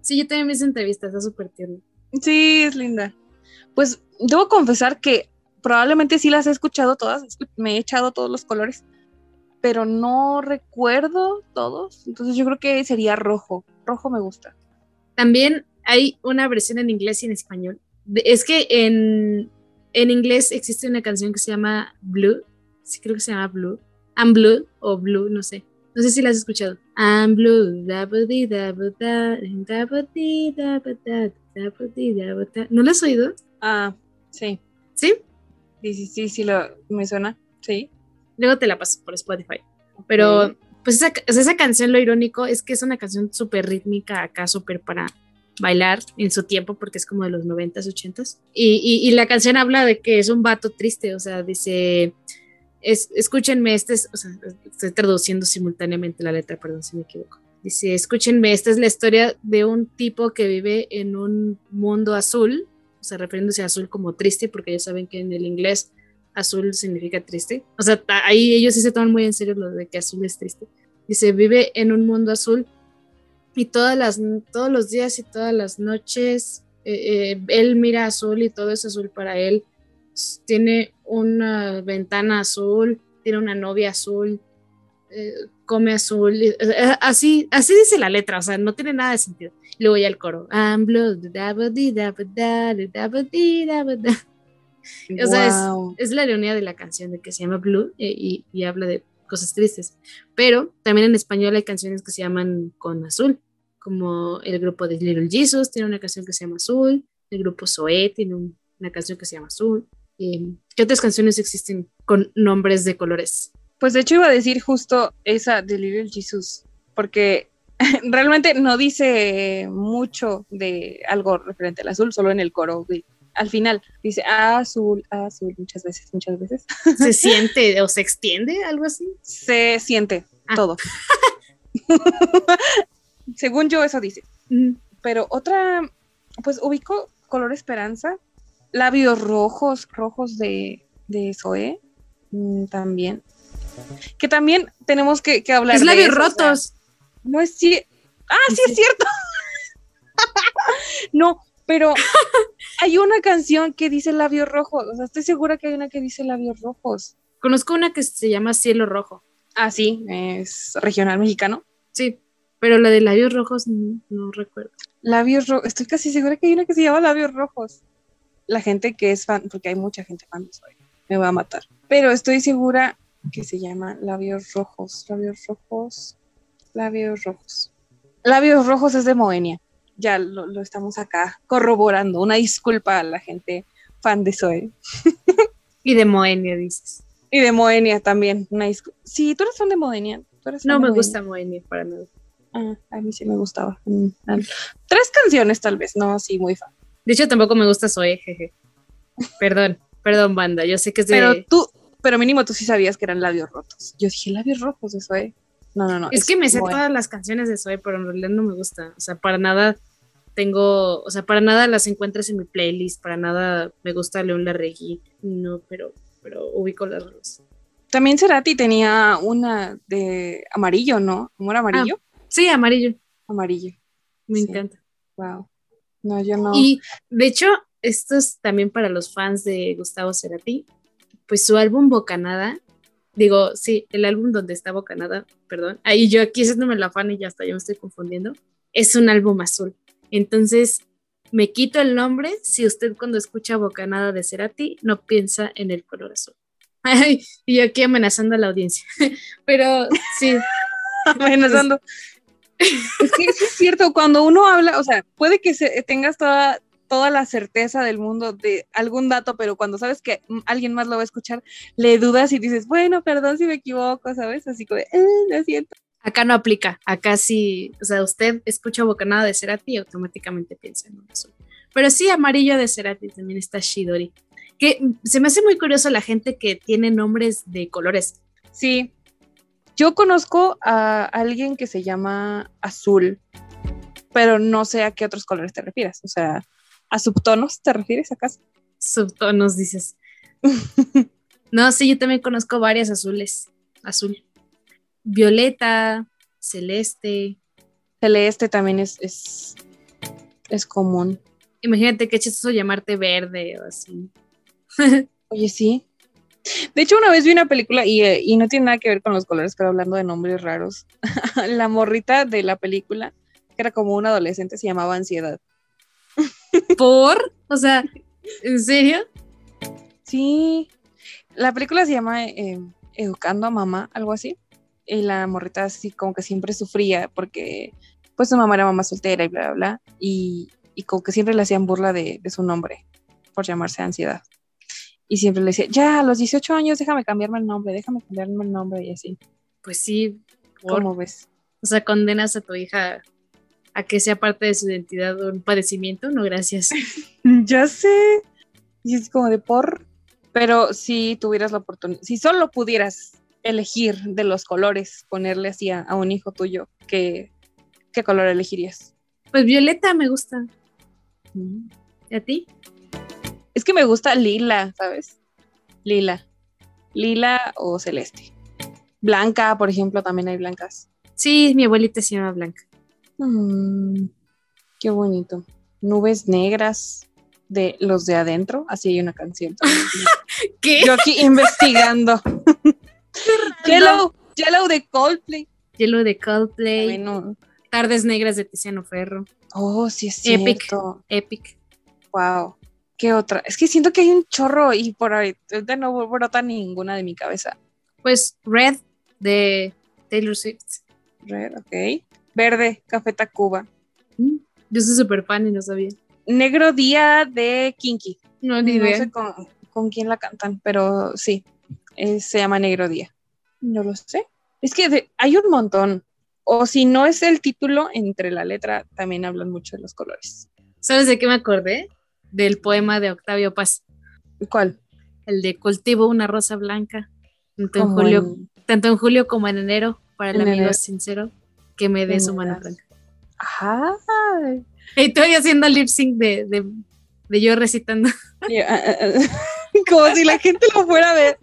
Sí, yo también vi esa entrevista, está súper tierno. Sí, es linda. Pues debo confesar que probablemente sí las he escuchado todas, me he echado todos los colores, pero no recuerdo todos, entonces yo creo que sería rojo. Rojo me gusta. También hay una versión en inglés y en español. Es que en, en inglés existe una canción que se llama Blue sí creo que se llama Blue. I'm Blue o Blue, no sé. No sé si la has escuchado. I'm Blue. ¿No la has oído? Ah, sí. ¿Sí? Sí, sí, sí, sí, lo, me suena. Sí. Luego te la paso por Spotify. Pero, pues esa, esa canción, lo irónico es que es una canción súper rítmica acá, súper para bailar en su tiempo porque es como de los 90s, 80s. Y, y, y, la canción habla de que es un vato triste, o sea, dice, escúchenme, este es, o sea, estoy traduciendo simultáneamente la letra, perdón si me equivoco. Dice, escúchenme, esta es la historia de un tipo que vive en un mundo azul, o sea, refiriéndose a azul como triste, porque ya saben que en el inglés azul significa triste. O sea, ahí ellos sí se toman muy en serio lo de que azul es triste. Dice, vive en un mundo azul y todas las, todos los días y todas las noches eh, eh, él mira azul y todo es azul para él tiene una ventana azul, tiene una novia azul, eh, come azul, así, así dice la letra, o sea, no tiene nada de sentido. Luego ya el coro. I'm blue, o sea, es, la ironía de la canción de que se llama Blue eh, y, y, habla de cosas tristes. Pero también en español hay canciones que se llaman con azul, como el grupo de Little Jesus tiene una canción que se llama Azul, el grupo Zoé tiene una canción que se llama Azul. ¿Qué otras canciones existen con nombres de colores? Pues de hecho iba a decir justo esa de Little Jesus, porque (laughs) realmente no dice mucho de algo referente al azul, solo en el coro. Al final dice azul, azul, muchas veces, muchas veces. (laughs) ¿Se (laughs) siente o se extiende algo así? Se siente ah. todo. (laughs) Según yo, eso dice. Pero otra, pues ubico color esperanza labios rojos, rojos de, de Zoe, mm, también. Que también tenemos que, hablar es labios rotos. no es cierto. Ah, sí, es cierto. no, pero hay una canción que dice labios rojos. O sea, estoy segura que hay una que dice labios rojos. Conozco una que se llama Cielo Rojo. Ah, sí, es regional mexicano. Sí, pero la de labios rojos no, no recuerdo. Labios rojos, estoy casi segura que hay una que se llama labios rojos la gente que es fan, porque hay mucha gente fan de Zoe, me va a matar. Pero estoy segura que se llama labios rojos, labios rojos, labios rojos. Labios rojos es de Moenia. Ya lo, estamos acá corroborando. Una disculpa a la gente fan de Zoe. y de Moenia, dices. Y de Moenia también. Una sí, tú eres fan de Moenia. no me gusta Moenia para nada. Ah, a mí sí me gustaba. Mm, Tres canciones tal vez, no así muy fan. De hecho, tampoco me gusta Zoe, jeje. Perdón. Perdón, banda, yo sé que es de... Pero tú, pero mínimo tú sí sabías que eran labios rotos. Yo dije, labios rojos de Zoe. No, no, no. Es, que me sé todas las canciones de Zoe, pero en realidad no me gusta. O sea, para nada tengo, o sea, para nada las encuentras en mi playlist, para nada me gusta León Larregui, no, pero, pero ubico las dos. También Cerati tenía una de amarillo, ¿no? ¿Amor amarillo? Ah, sí, amarillo. Amarillo. Me encanta. Wow. No, yo no. Y de hecho, esto es también para los fans de Gustavo Cerati, pues su álbum Bocanada, digo, sí, el álbum donde está Bocanada, perdón, ahí yo aquí haciéndome la fan y ya está, yo me estoy confundiendo, es un álbum azul. Entonces, me quito el nombre si usted cuando escucha Bocanada de Cerati no piensa en el color azul. (laughs) y yo aquí amenazando a la audiencia. (laughs) Pero sí. (laughs) amenazando. es que es cierto, cuando uno habla, o sea, puede que se, tengas toda, toda la certeza del mundo de algún dato, pero cuando sabes que alguien más lo va a escuchar, le dudas y dices, bueno, perdón si me equivoco, ¿sabes? Así como, eh, lo siento. Acá no aplica, acá sí, o sea, usted escucha bocanada de Cerati y automáticamente piensa en un azul. Pero sí, amarillo de Cerati también está Shidori. Que se me hace muy curioso la gente que tiene nombres de colores. Sí, yo conozco a alguien que se llama Azul, pero no sé a qué otros colores te refieres. O sea, ¿A subtonos te refieres acaso? Subtonos, dices. (laughs) no, sí, yo también conozco varias azules. Azul. Violeta, celeste. Celeste también es, es, es común. Imagínate qué chistoso llamarte verde o así. (laughs) Oye, sí. De hecho, una vez vi una película y, eh, y, no tiene nada que ver con los colores, pero hablando de nombres raros. (laughs) la morrita de la película, que era como un adolescente, se llamaba Ansiedad. ¿Por? O sea, ¿en serio? Sí. La película se llama eh, Educando a Mamá, algo así. Y la morrita así como que siempre sufría porque pues su mamá era mamá soltera y bla, bla, bla. Y, y como que siempre le hacían burla de, su nombre por llamarse ansiedad. Y siempre le decía, ya, a los 18 años déjame cambiarme el nombre, déjame cambiarme el nombre y así. Pues sí. ¿Cómo ves? O sea, condenas a tu hija a que sea parte de su identidad un padecimiento, no gracias. (laughs) ya sé. Y es como de por. Pero si tuvieras la oportunidad, si solo pudieras elegir de los colores, ponerle así a, un hijo tuyo, ¿qué, ¿qué, color elegirías? Pues violeta me gusta. Mm. ¿Y a ti? Es que me gusta lila, ¿sabes? Lila. Lila o celeste. Blanca, por ejemplo, también hay blancas. Sí, mi abuelita se llama Blanca. Mm, qué bonito. Nubes negras de los de adentro, así hay una canción. (laughs) ¿Qué? Yo aquí investigando. (laughs) Yellow, Yellow de Coldplay. Yellow de Coldplay. Tardes negras de Tiziano Ferro. Oh, sí es cierto. Epic. Wow. ¿Qué otra? Es que siento que hay un chorro y por ahí no brota ninguna de mi cabeza. Pues Red de Taylor Swift. Red, ok. Verde, Café Tacuba. Mm, yo soy súper fan y no sabía. Negro Día de Kinky. No, ni no sé con, quién la cantan, pero sí, se llama Negro Día. No lo sé. Es que hay un montón. O si no es el título, entre la letra también hablan mucho de los colores. ¿Sabes de qué me acordé? Del poema de Octavio Paz. ¿Cuál? El de Cultivo una rosa blanca. Tanto en, julio, tanto en julio como en enero, para el amigo sincero que me dé su mano franca. Ajá. Estoy haciendo lip sync de, de, de yo recitando. (laughs) Ah, ah, ah. (laughs) como si la gente lo fuera a ver.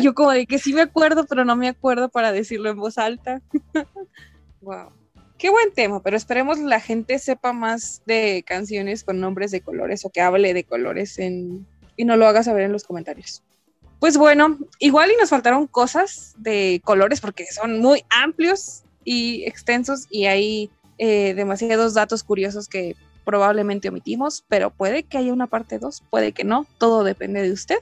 Yo como de que sí me acuerdo, pero no me acuerdo para decirlo en voz alta. (laughs) wow. Qué buen tema, pero esperemos la gente sepa más de canciones con nombres de colores o que hable de colores en, y no lo haga saber en los comentarios. Pues bueno, igual y nos faltaron cosas de colores porque son muy amplios y extensos y hay eh, demasiados datos curiosos que probablemente omitimos, pero puede que haya una parte 2, puede que no, todo depende de usted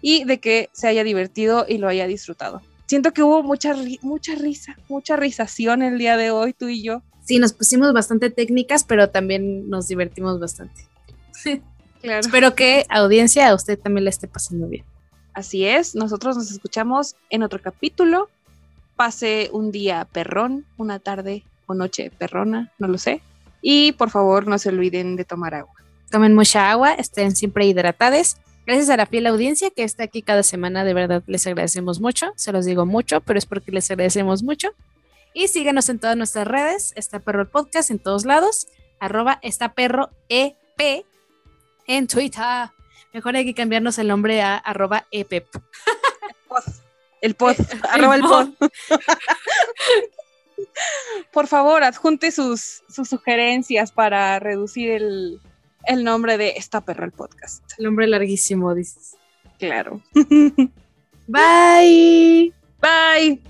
y de que se haya divertido y lo haya disfrutado. Siento que hubo mucha, mucha risa, mucha risación el día de hoy, tú y yo. Sí, nos pusimos bastante técnicas, pero también nos divertimos bastante. Claro. Espero que audiencia a usted también le esté pasando bien. Así es, nosotros nos escuchamos en otro capítulo pase un día perrón, una tarde o noche perrona, no lo sé. Y por favor no se olviden de tomar agua. Tomen mucha agua, estén siempre hidratados Gracias a la fiel audiencia que está aquí cada semana, de verdad les agradecemos mucho, se los digo mucho, pero es porque les agradecemos mucho. Y síganos en todas nuestras redes, está perro el podcast en todos lados, arroba está perro EP en Twitter. Mejor hay que cambiarnos el nombre a arroba epep. (laughs) El pod, (laughs) arroba el pod. (laughs) Por favor, adjunte sus, sugerencias para reducir el, el nombre de esta perra el podcast. El nombre larguísimo, dices. Claro. Bye. Bye.